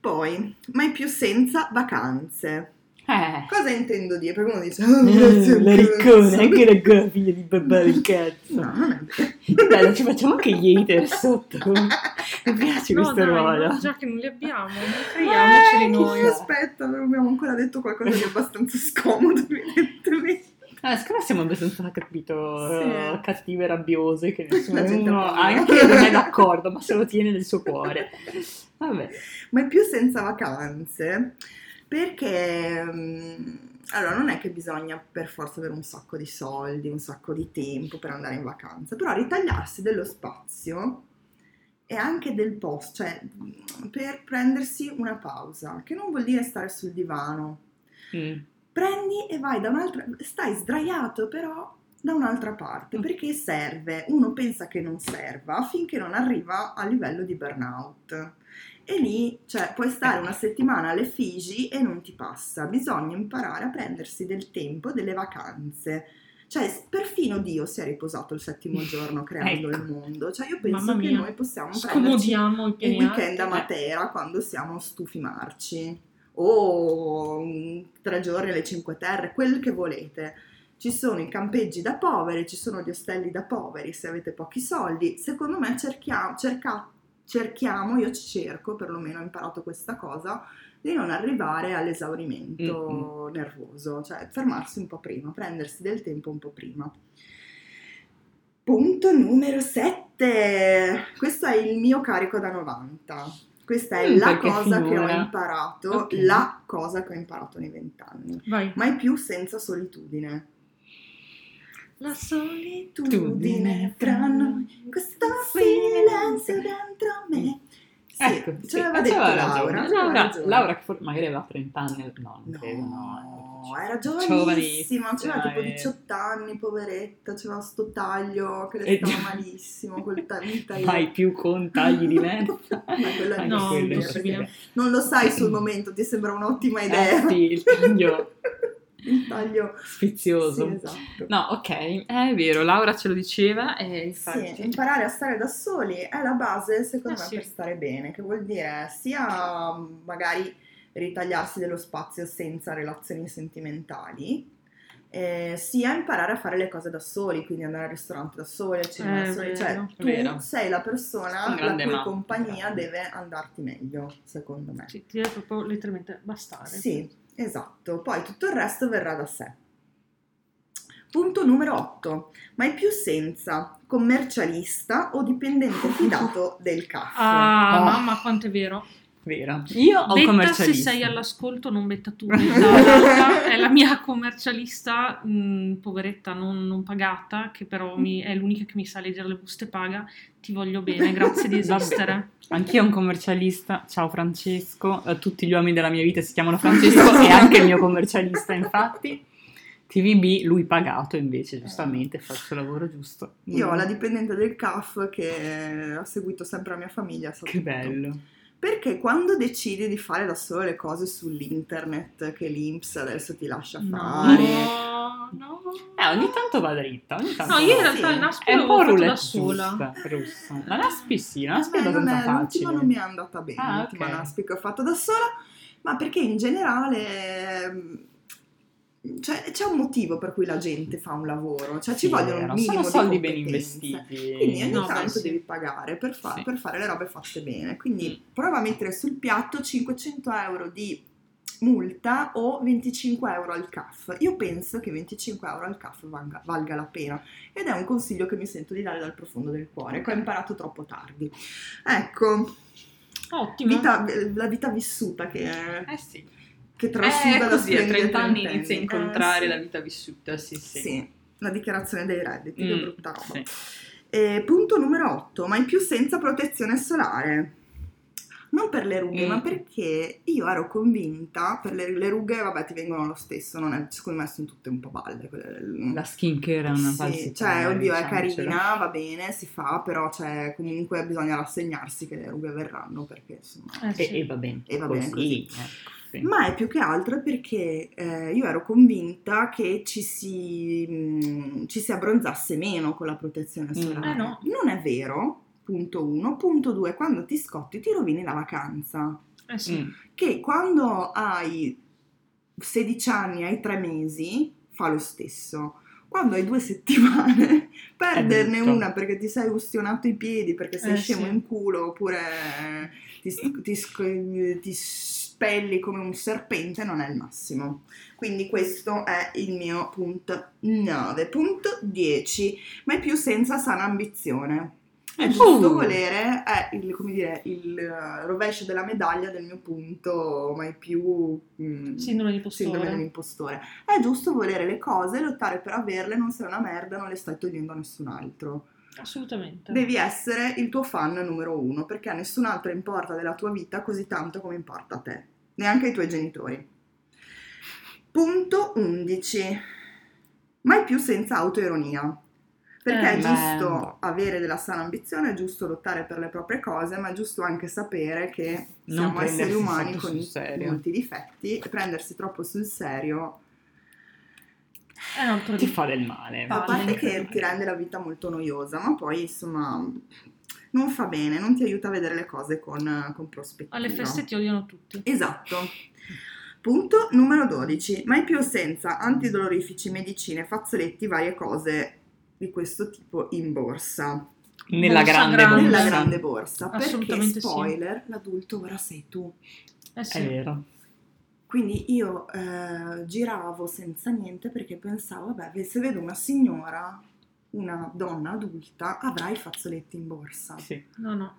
Speaker 1: Poi, mai più senza vacanze.
Speaker 2: Eh,
Speaker 1: Cosa intendo dire? Perché uno dice, oh, grazie,
Speaker 2: la riccona,
Speaker 1: cazzo.
Speaker 2: anche la tua figlia di babà il cazzo.
Speaker 1: No, non è vero.
Speaker 2: Dai, ci facciamo anche gli hater sotto. Mi piace
Speaker 3: No,
Speaker 2: questo
Speaker 3: dai,
Speaker 2: ruolo.
Speaker 3: no, già che non li abbiamo, non creiamoceli
Speaker 2: Eh,
Speaker 3: noi.
Speaker 1: Noi, aspetta, non abbiamo ancora detto qualcosa di abbastanza scomodo, evidentemente.
Speaker 2: Ah, secondo me siamo abbastanza, capito,
Speaker 1: Sì.
Speaker 2: eh, cattive e rabbiose, che nessuno anche non è d'accordo, ma se lo tiene nel suo cuore. Vabbè.
Speaker 1: Mai più senza vacanze, perché... mm, Allora, non è che bisogna per forza avere un sacco di soldi, un sacco di tempo per andare in vacanza, però ritagliarsi dello spazio e anche del posto, cioè mm, per prendersi una pausa, che non vuol dire stare sul divano.
Speaker 2: Mm.
Speaker 1: Prendi e vai da un'altra, stai sdraiato però da un'altra parte,
Speaker 2: Mm.
Speaker 1: perché serve. Uno pensa che non serva finché non arriva a livello di burnout. E lì, cioè, puoi stare una settimana alle Figi e non ti passa. Bisogna imparare a prendersi del tempo, delle vacanze. Cioè, perfino Dio si è riposato il settimo giorno creando
Speaker 2: Ecco.
Speaker 1: il mondo. Cioè, io penso che noi possiamo prenderci un weekend a
Speaker 3: alti.
Speaker 1: Matera quando siamo stufi marci o mm, tre giorni alle Cinque Terre, quel che volete. Ci sono i campeggi da poveri, ci sono gli ostelli da poveri se avete pochi soldi. Secondo me cerchiamo, cerca- cerchiamo, io cerco, perlomeno ho imparato questa cosa, di non arrivare all'esaurimento nervoso, cioè fermarsi un po' prima, prendersi del tempo un po' prima. Punto numero 7. Questo è il mio carico da 90. Questa è
Speaker 2: Mm,
Speaker 1: la cosa che ho
Speaker 2: finora-
Speaker 1: imparato,
Speaker 2: Ok.
Speaker 1: la cosa che ho imparato nei vent'anni. Mai più senza solitudine.
Speaker 3: La
Speaker 1: solitudine fra noi, questo silenzio dentro me. Sì,
Speaker 2: ecco,
Speaker 1: ce
Speaker 2: sì,
Speaker 1: l'aveva
Speaker 2: eh,
Speaker 1: detto Laura.
Speaker 2: ragione. Laura. Laura che for- magari aveva 30 anni, no, non
Speaker 1: No,
Speaker 2: credo, no.
Speaker 1: era
Speaker 2: Giovanissima,
Speaker 1: aveva tipo
Speaker 2: eh.
Speaker 1: 18 anni, poveretta, c'aveva sto taglio che le
Speaker 2: E
Speaker 1: stava
Speaker 2: già-
Speaker 1: malissimo, quel taglio.
Speaker 2: Mai più con tagli di merda.
Speaker 3: No,
Speaker 1: perché non lo sai sul momento, ti sembra un'ottima
Speaker 2: Eh
Speaker 1: idea.
Speaker 2: sì, il taglio
Speaker 1: Il taglio
Speaker 2: sfizioso.
Speaker 1: Sì, esatto.
Speaker 2: No, ok, è vero, Laura ce lo diceva e
Speaker 1: Sì,
Speaker 2: infatti...
Speaker 1: imparare a stare da soli è la base, secondo
Speaker 3: Eh
Speaker 1: me,
Speaker 3: sì.
Speaker 1: per stare bene, che vuol dire sia magari ritagliarsi dello spazio senza relazioni sentimentali, eh, sia imparare a fare le cose da soli, quindi andare al ristorante da soli, al cinema
Speaker 3: È
Speaker 1: da soli, cioè
Speaker 3: vero,
Speaker 1: tu
Speaker 2: vero.
Speaker 1: sei la persona la cui
Speaker 2: mamma,
Speaker 1: compagnia
Speaker 2: grande.
Speaker 1: deve andarti meglio, secondo me.
Speaker 3: Sì, ti deve proprio letteralmente bastare.
Speaker 1: Sì, esatto. Poi tutto il resto verrà da sé. Punto numero 8. Mai più senza commercialista o dipendente fidato del caffè.
Speaker 3: Ah,
Speaker 2: Oh.
Speaker 3: mamma, quanto è vero.
Speaker 2: Vero. Io ho un
Speaker 3: Betta, se
Speaker 2: commercialista.
Speaker 3: sei all'ascolto, non betta tu. Betta, è la mia commercialista, mh, poveretta, non, non pagata, che però mi- è l'unica che mi sa leggere le buste paga. Ti voglio bene, grazie di esistere.
Speaker 2: Anch'io ho un commercialista, ciao Francesco, Eh, tutti gli uomini della mia vita si chiamano Francesco e anche il mio commercialista infatti. TVB, lui pagato invece, giustamente, faccio il lavoro giusto.
Speaker 1: Io ho
Speaker 2: Mm.
Speaker 1: la dipendente del CAF che ha seguito sempre la mia famiglia.
Speaker 2: Che
Speaker 1: tutto.
Speaker 2: bello.
Speaker 1: Perché quando decidi di fare da solo le cose sull'internet, che l'Inps adesso ti lascia
Speaker 3: No,
Speaker 1: fare,
Speaker 3: no.
Speaker 2: Eh, ogni tanto va dritta, ogni tanto
Speaker 3: No, io in realtà
Speaker 1: Sì.
Speaker 3: il NASP
Speaker 2: È un po'
Speaker 3: fatto da
Speaker 2: roulette
Speaker 3: sola.
Speaker 2: russa. La Naspi sì, la
Speaker 1: A
Speaker 2: Naspi è abbastanza
Speaker 1: è- l'ultima
Speaker 2: facile.
Speaker 1: non mi è andata bene,
Speaker 2: Ah,
Speaker 1: l'ultima
Speaker 2: ok.
Speaker 1: NASPI che ho fatto da sola, ma perché in generale ehm, cioè, c'è un motivo per cui la gente fa un lavoro, cioè ci
Speaker 2: Sì,
Speaker 1: vogliono un minimo
Speaker 2: Sono soldi
Speaker 1: di
Speaker 2: ben investiti.
Speaker 1: Quindi ogni
Speaker 3: No,
Speaker 1: tanto
Speaker 3: sì.
Speaker 1: devi pagare per, fa-
Speaker 2: Sì.
Speaker 1: per fare le robe fatte bene. Quindi
Speaker 2: Mm.
Speaker 1: prova a mettere sul piatto 500 euro di multa o 25 euro al CAF. Io penso che 25 euro al CAF valga, valga la pena ed è un consiglio che mi sento di dare dal profondo del cuore, che ho imparato troppo tardi. Ecco,
Speaker 3: Ottimo.
Speaker 1: vita- la vita vissuta che,
Speaker 2: Eh sì.
Speaker 1: Che
Speaker 2: Eh,
Speaker 1: trasuda
Speaker 2: è
Speaker 1: da
Speaker 2: così, a
Speaker 1: splendidi
Speaker 2: 30 anni inizia a
Speaker 1: Eh,
Speaker 2: incontrare
Speaker 1: sì.
Speaker 2: la vita vissuta, sì, sì.
Speaker 1: Sì, la dichiarazione dei redditi, che
Speaker 2: Mm,
Speaker 1: brutta roba.
Speaker 2: sì.
Speaker 1: Eh, punto numero 8, mai più senza protezione solare. Non per le rughe,
Speaker 2: Mm.
Speaker 1: ma perché io ero convinta, per le, le rughe, vabbè, ti vengono lo stesso, non è, secondo me sono tutte un po' balle. quelle-
Speaker 2: La skincare è una
Speaker 1: Sì,
Speaker 2: falsità.
Speaker 1: cioè, oddio, è
Speaker 2: diciamocelo.
Speaker 1: carina, va bene, si fa, però cioè, comunque bisogna rassegnarsi che le rughe verranno, perché insomma...
Speaker 3: Eh,
Speaker 2: E,
Speaker 3: sì.
Speaker 2: e va bene.
Speaker 1: E va bene così.
Speaker 2: ecco, sì.
Speaker 1: Ma è più che altro perché eh, io ero convinta che ci si, mh, ci si abbronzasse meno con la protezione
Speaker 2: Mm.
Speaker 1: solare.
Speaker 3: Eh no.
Speaker 1: Non è vero, punto uno. Punto due, quando ti scotti ti rovini la vacanza.
Speaker 3: Eh sì.
Speaker 2: Mm.
Speaker 1: Che quando hai 16 anni, hai 3 mesi, fa lo stesso. Quando hai due settimane, perderne una perché ti sei ustionato i piedi, perché sei
Speaker 3: Eh,
Speaker 1: scemo
Speaker 3: sì.
Speaker 1: in culo, oppure ti, ti sc- ti spelli come un serpente, non è il massimo. Quindi questo è il mio punto 9. Punto 10. Mai più senza sana ambizione. È giusto
Speaker 2: Uh.
Speaker 1: volere, è il, come dire, il eh, rovescio della medaglia del mio punto mai più mm,
Speaker 3: Sindrome di impostore.
Speaker 1: sindrome dell'impostore. È giusto volere le cose, lottare per averle, non sei una merda, non le stai togliendo a nessun altro.
Speaker 3: Assolutamente.
Speaker 1: Devi essere il tuo fan numero uno, perché a nessun altro importa della tua vita così tanto come importa a te, neanche ai tuoi genitori. Punto 11. Mai più senza autoironia. Perché
Speaker 3: Eh,
Speaker 1: è
Speaker 2: beh,
Speaker 1: giusto
Speaker 2: no.
Speaker 1: avere della sana ambizione, è giusto lottare per le proprie cose, ma è giusto anche sapere che
Speaker 2: Non
Speaker 1: siamo esseri umani con molti difetti e prendersi troppo sul serio
Speaker 3: È un altro
Speaker 2: Ti
Speaker 3: di-
Speaker 2: fa del male.
Speaker 1: a parte che ti rende la vita molto noiosa, ma poi insomma non fa bene, non ti aiuta a vedere le cose con, con prospettiva.
Speaker 3: Alle feste ti odiano tutti.
Speaker 1: Esatto. Punto numero 12. Mai più senza antidolorifici, medicine, fazzoletti, varie cose di questo tipo in borsa.
Speaker 2: Nella
Speaker 3: Borsa
Speaker 2: grande
Speaker 3: grande.
Speaker 1: Nella
Speaker 2: borsa.
Speaker 1: grande borsa. Perché
Speaker 3: Assolutamente sì.
Speaker 1: spoiler, l'adulto ora sei tu.
Speaker 3: Eh sì.
Speaker 2: È vero.
Speaker 1: Quindi io eh, giravo senza niente perché pensavo, vabbè, se vedo una signora, una donna adulta, avrà i fazzoletti in borsa.
Speaker 2: Sì.
Speaker 3: No, no.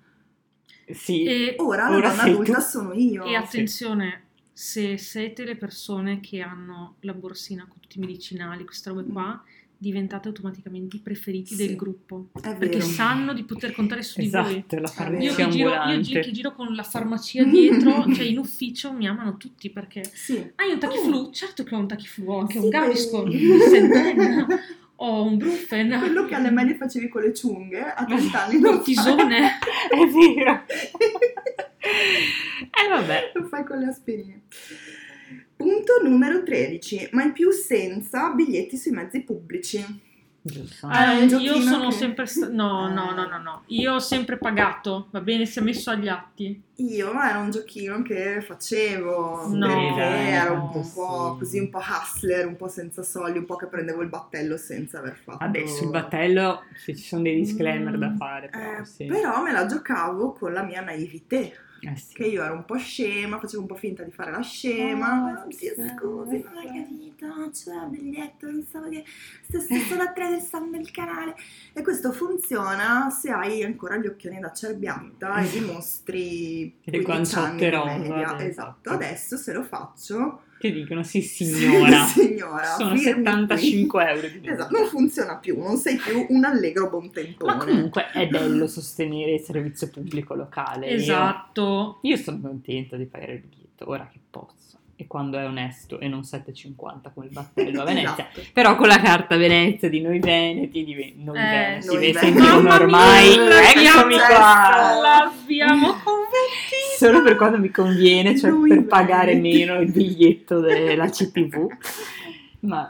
Speaker 2: Sì.
Speaker 3: E,
Speaker 1: Ora la
Speaker 2: Ora
Speaker 1: donna adulta
Speaker 2: tu.
Speaker 1: sono io.
Speaker 3: e attenzione, se siete le persone che hanno la borsina con tutti i medicinali, queste robe qua, diventate automaticamente i preferiti
Speaker 1: Sì.
Speaker 3: del gruppo.
Speaker 1: È
Speaker 3: Perché
Speaker 1: vero.
Speaker 3: sanno di poter contare su di voi.
Speaker 2: Esatto, la
Speaker 3: Io
Speaker 2: farmacia
Speaker 3: che, giro, io gi- che giro con la farmacia dietro, cioè in ufficio mi amano tutti perché
Speaker 1: Sì.
Speaker 3: hai un tachiflu? Certo che ho un tachiflu, ho anche
Speaker 1: Sì,
Speaker 3: un Gaviscon, un Ho un Brufen,
Speaker 1: Quello che alle medie facevi con le ciunghe, a 30 anni
Speaker 3: un
Speaker 1: non
Speaker 3: cortisone.
Speaker 2: È vero. E vabbè.
Speaker 1: Lo fai con le aspirine. Punto numero 13. Mai più senza biglietti sui mezzi pubblici.
Speaker 2: Giusto.
Speaker 3: Eh, io sono
Speaker 1: che-
Speaker 3: sempre sta- no, no, no, no, no. Io ho sempre pagato, va bene, si è messo agli atti.
Speaker 1: Io era un giochino che facevo
Speaker 3: No,
Speaker 1: perché ero un po'
Speaker 2: sì.
Speaker 1: così, un po' hustler, un po' senza soldi, un po' che prendevo il battello senza aver fatto.
Speaker 2: Vabbè, sul battello se ci sono dei disclaimer da
Speaker 3: Mm,
Speaker 2: fare, però
Speaker 1: Eh,
Speaker 2: sì.
Speaker 1: Però me la giocavo con la mia naivete,
Speaker 2: Eh sì.
Speaker 1: che io ero un po' scema, facevo un po' finta di fare la scema. Oddio,
Speaker 2: sì.
Speaker 1: scusi, non hai capito, c'è il biglietto, pensavo che stesse solo attraversando il canale. E questo funziona se hai ancora gli occhioni da cerbiatta e dimostri
Speaker 2: le
Speaker 1: 15 anni
Speaker 2: guanciotte
Speaker 1: di
Speaker 2: rosa,
Speaker 1: media.
Speaker 2: esatto.
Speaker 1: Esatto, adesso se lo faccio...
Speaker 2: Che dicono, sì signora,
Speaker 1: signora,
Speaker 2: sono
Speaker 1: firmi
Speaker 2: 75 euro di
Speaker 1: qui. Esatto, non funziona più, non sei più un allegro bontempone.
Speaker 2: Ma comunque è bello sostenere il servizio pubblico locale. Io-
Speaker 3: Esatto.
Speaker 2: Io, sono contenta di pagare il biglietto, ora che posso. E quando è onesto e non 7,50 come il battello a Venezia.
Speaker 1: Esatto.
Speaker 2: Però con la carta Venezia di noi veneti, di ve- noi
Speaker 3: Eh,
Speaker 2: veneti,
Speaker 1: noi
Speaker 2: ve-
Speaker 1: veneti.
Speaker 2: ormai, eccomi qua.
Speaker 3: L'abbiamo convertito.
Speaker 2: Solo per quando mi conviene, cioè
Speaker 1: Noi
Speaker 2: per pagare meno il biglietto della CTV. Ma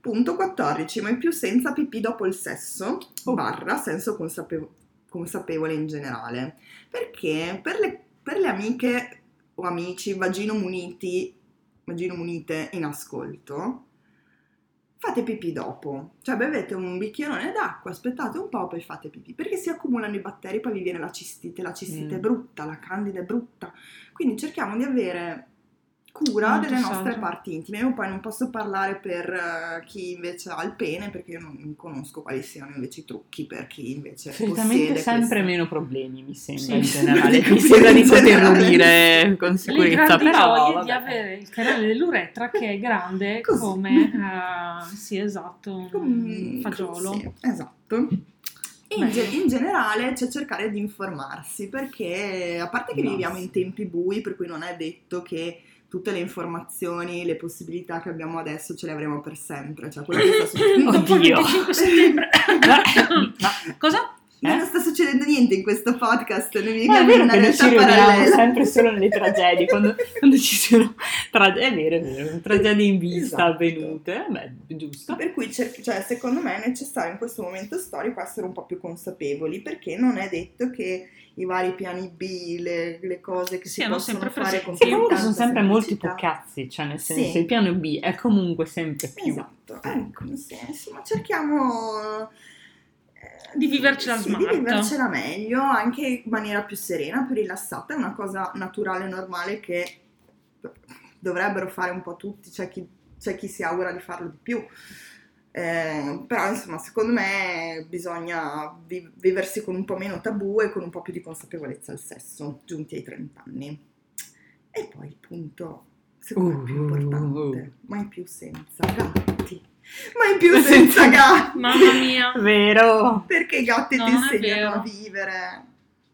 Speaker 1: Punto 14, mai più senza pipì dopo il sesso,
Speaker 2: Oh.
Speaker 1: barra senso consapevo- consapevole in generale. Perché per le, per le amiche o amici vagino muniti, vagino munite in ascolto, fate pipì dopo. Cioè bevete un bicchierone d'acqua, aspettate un po', poi fate pipì. Perché si accumulano i batteri, poi vi viene la cistite. La cistite è
Speaker 2: Mm.
Speaker 1: brutta, la candida è brutta. Quindi cerchiamo di avere cura
Speaker 3: Molto
Speaker 1: delle nostre
Speaker 3: saggio.
Speaker 1: parti intime. Io poi non posso parlare per eh, chi invece ha il pene, perché io non conosco quali siano invece i trucchi per chi invece possiede
Speaker 2: sempre
Speaker 1: questa-
Speaker 2: meno problemi, mi sembra
Speaker 3: Sì.
Speaker 2: in generale. Mi sembra di poterlo dire con
Speaker 3: Le
Speaker 2: sicurezza,
Speaker 3: grandi
Speaker 2: però vabbè.
Speaker 3: di avere il canale dell'uretra che è grande
Speaker 1: Così.
Speaker 3: come, eh, sì esatto, un
Speaker 1: Come-
Speaker 3: fagiolo.
Speaker 1: sì, esatto. In, ge- in generale c'è cercare di informarsi perché a parte che
Speaker 2: No,
Speaker 1: viviamo
Speaker 2: sì.
Speaker 1: in tempi bui per cui non è detto che tutte le informazioni, le possibilità che abbiamo adesso ce le avremo per sempre, cioè quello che sta succedendo
Speaker 3: Dopo il
Speaker 2: Oddio.
Speaker 3: 25 settembre.
Speaker 2: Ma-
Speaker 3: Cosa?
Speaker 2: Eh?
Speaker 1: non sta succedendo niente in questo podcast, noi
Speaker 2: Ma è vero
Speaker 1: una
Speaker 2: che noi ci
Speaker 1: realtà
Speaker 2: riuniamo
Speaker 1: parallela.
Speaker 2: sempre solo nelle tragedie, quando, quando ci sono tragedie, è vero, è vero, tragedie in vista
Speaker 1: Esatto.
Speaker 2: avvenute, beh, giusto.
Speaker 1: Per cui cer- cioè, secondo me è necessario in questo momento storico essere un po' più consapevoli perché non è detto che i vari piani B, le, le cose che si
Speaker 3: Siano
Speaker 1: possono
Speaker 3: sempre
Speaker 1: fare con
Speaker 2: Sì, comunque sono sempre molti
Speaker 1: semplicità.
Speaker 2: poccazzi, cioè nel senso
Speaker 1: Sì.
Speaker 2: il piano B è comunque sempre più.
Speaker 1: Esatto, ecco, sì, insomma cerchiamo eh,
Speaker 3: Di vivercela
Speaker 1: sì,
Speaker 3: smart.
Speaker 1: Di vivercela meglio, anche in maniera più serena, più rilassata, è una cosa naturale e normale che dovrebbero fare un po' tutti, c'è chi, c'è chi si augura di farlo di più. Eh, però insomma secondo me bisogna vi- viversi con un po' meno tabù e con un po' più di consapevolezza al sesso giunti ai 30 anni e poi il punto secondo me più
Speaker 2: Uh.
Speaker 1: importante mai più senza gatti mai più senza gatti
Speaker 3: Mamma mia.
Speaker 2: Vero?
Speaker 1: perché i gatti
Speaker 3: No,
Speaker 1: ti
Speaker 3: non è
Speaker 1: insegnano a vivere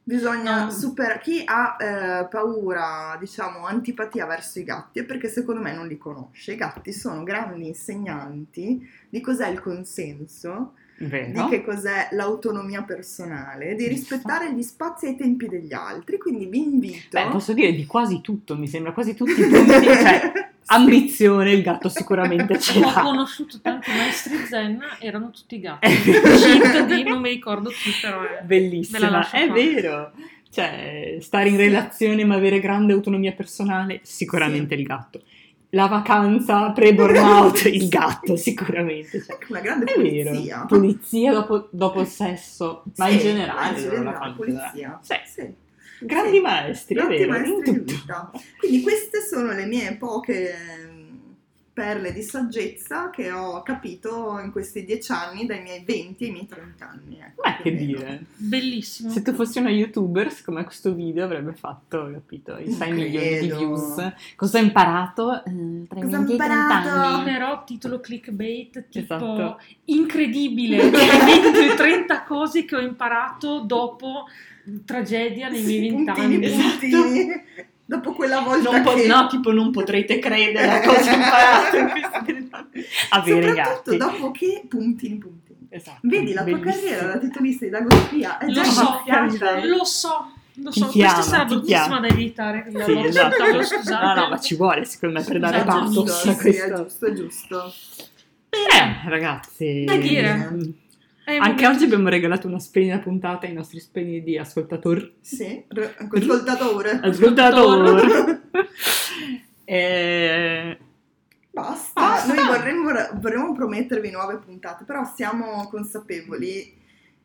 Speaker 1: bisogna
Speaker 3: No.
Speaker 1: superare chi ha eh, paura diciamo antipatia verso i gatti è perché secondo me non li conosce i gatti sono grandi insegnanti di cos'è il consenso di
Speaker 2: Vero?
Speaker 1: che cos'è l'autonomia personale, di rispettare gli spazi e i tempi degli altri. Quindi vi invito.
Speaker 2: Beh, posso dire di quasi tutto, mi sembra quasi tutti i punti, cioè ambizione il gatto sicuramente ce
Speaker 3: Ho
Speaker 2: l'ha.
Speaker 3: conosciuto tanti maestri zen, erano tutti gatti. Cheat di non mi ricordo chi, però è.
Speaker 2: Bellissima, è
Speaker 3: qua.
Speaker 2: vero. Cioè, stare in
Speaker 1: Sì.
Speaker 2: relazione ma avere grande autonomia personale, sicuramente il gatto. La vacanza pre-burnout, il gatto, sicuramente. Cioè,
Speaker 1: una grande
Speaker 2: è vero.
Speaker 1: pulizia.
Speaker 2: Pulizia dopo, dopo il sesso, ma in
Speaker 1: Sì,
Speaker 2: generale
Speaker 1: in
Speaker 2: loro la
Speaker 1: generale,
Speaker 2: fanno.
Speaker 1: pulizia.
Speaker 2: Sì.
Speaker 1: Sì.
Speaker 2: Grandi maestri,
Speaker 1: Grandi
Speaker 2: vero,
Speaker 1: maestri di vita. Quindi queste sono le mie poche perle di saggezza che ho capito in questi dieci anni, dai miei 20 ai miei 30 anni. Ecco,
Speaker 2: Beh, che
Speaker 1: meno.
Speaker 2: dire.
Speaker 3: Bellissimo.
Speaker 2: Se tu fossi una youtuber, siccome questo video avrebbe fatto, capito, i 6 milioni di views. Cosa ho imparato? Eh, tra i
Speaker 1: Cosa ho
Speaker 2: 20 i 30
Speaker 1: imparato?
Speaker 2: anni.
Speaker 3: Però titolo clickbait tipo
Speaker 2: Esatto.
Speaker 3: incredibile, le 20 o 30 cose che ho imparato dopo tragedia nei miei
Speaker 1: Sì,
Speaker 3: 20
Speaker 1: puntini,
Speaker 3: anni.
Speaker 1: Dopo quella volta
Speaker 2: Non po-
Speaker 1: che...
Speaker 2: no, tipo non potrete credere a cosa ho imparato in questi 30 anni. Vabbè,
Speaker 1: Soprattutto
Speaker 2: ragazzi.
Speaker 1: dopo che puntini, puntini.
Speaker 2: Esatto,
Speaker 1: Vedi, la tua
Speaker 2: bellissimo.
Speaker 1: carriera da titolista di Dagospia è
Speaker 3: Lo
Speaker 1: già
Speaker 3: so,
Speaker 1: iniziata.
Speaker 3: lo so, lo so,
Speaker 2: chiama,
Speaker 3: questa sarà
Speaker 2: ti
Speaker 3: bruttissima
Speaker 2: chiama.
Speaker 3: da editare.
Speaker 2: Sì,
Speaker 3: l'ho
Speaker 2: esatto. No, no, ma ci vuole secondo me per dare
Speaker 3: Scusate,
Speaker 2: pathos
Speaker 1: giusto, sì, è
Speaker 2: questo.
Speaker 1: giusto, è giusto.
Speaker 2: Eh, ragazzi.
Speaker 3: Da dire. Un
Speaker 2: Anche oggi abbiamo regalato una splendida puntata ai nostri splendidi ascoltatori.
Speaker 1: Sì, re- ascoltatore.
Speaker 2: Ascoltatori. Eh,
Speaker 1: Basta.
Speaker 2: Basta.
Speaker 1: Noi vorremmo, vorremmo promettervi nuove puntate, però siamo consapevoli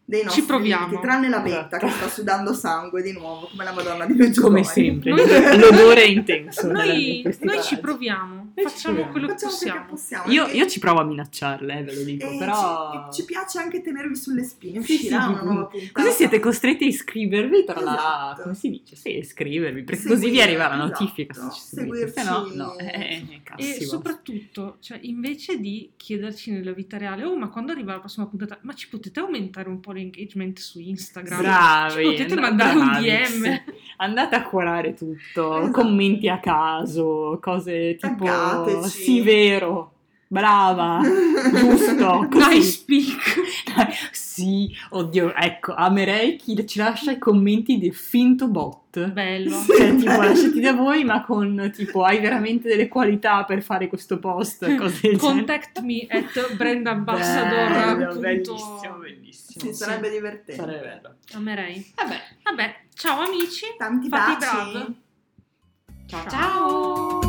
Speaker 1: dei nostri
Speaker 3: proviamo.
Speaker 1: limiti, tranne la Betta
Speaker 2: Esatto.
Speaker 1: che sta sudando sangue di nuovo, come la Madonna di Luigi
Speaker 2: come sempre, l'odore è intenso.
Speaker 3: Noi, noi ci proviamo,
Speaker 2: ci
Speaker 3: facciamo quello che
Speaker 1: Facciamo quello che
Speaker 3: possiamo.
Speaker 1: possiamo.
Speaker 2: Io, io ci provo a minacciarle, eh, ve lo dico,
Speaker 1: e
Speaker 2: però...
Speaker 1: ci, ci piace anche tenervi sulle spine.
Speaker 2: Sì,
Speaker 1: Uscirà
Speaker 2: sì,
Speaker 1: una
Speaker 2: sì.
Speaker 1: nuova puntata.
Speaker 2: Così siete costretti a iscrivervi tra la...
Speaker 1: Esatto.
Speaker 2: come si dice? Sì, iscrivervi, perché
Speaker 1: Seguire,
Speaker 2: così vi arriva la
Speaker 1: esatto.
Speaker 2: notifica se ci seguite, se no,
Speaker 1: Seguirci.
Speaker 2: no, eh, eh,
Speaker 3: E
Speaker 2: cazzi vostri.
Speaker 3: soprattutto, cioè, invece di chiederci nella vita reale, oh, ma quando arriva la prossima puntata, ma ci potete aumentare un po' l'engagement su Instagram?
Speaker 2: Bravi,
Speaker 3: Ci potete mandare un DM.
Speaker 2: Andate a curare tutto,
Speaker 1: Esatto.
Speaker 2: commenti a caso, cose tipo
Speaker 1: Taggateci.
Speaker 2: sì vero, brava, giusto,
Speaker 3: I
Speaker 2: così.
Speaker 3: speak.
Speaker 2: sì, oddio, ecco, amerei chi ci lascia i commenti del finto bot.
Speaker 3: Bello.
Speaker 1: Sì.
Speaker 2: Cioè, tipo, lasciati da voi, ma con tipo, hai veramente delle qualità per fare questo post, cose.
Speaker 3: Contact me at brandambassador.
Speaker 2: Bello, bellissimo, bellissimo.
Speaker 1: Sì, sarebbe divertente.
Speaker 2: Sarebbe bello.
Speaker 3: Amerei.
Speaker 2: Vabbè,
Speaker 3: Vabbè, ciao amici.
Speaker 1: Tanti
Speaker 3: Fate i
Speaker 1: baci.
Speaker 3: bravi.
Speaker 2: ciao.
Speaker 3: Ciao.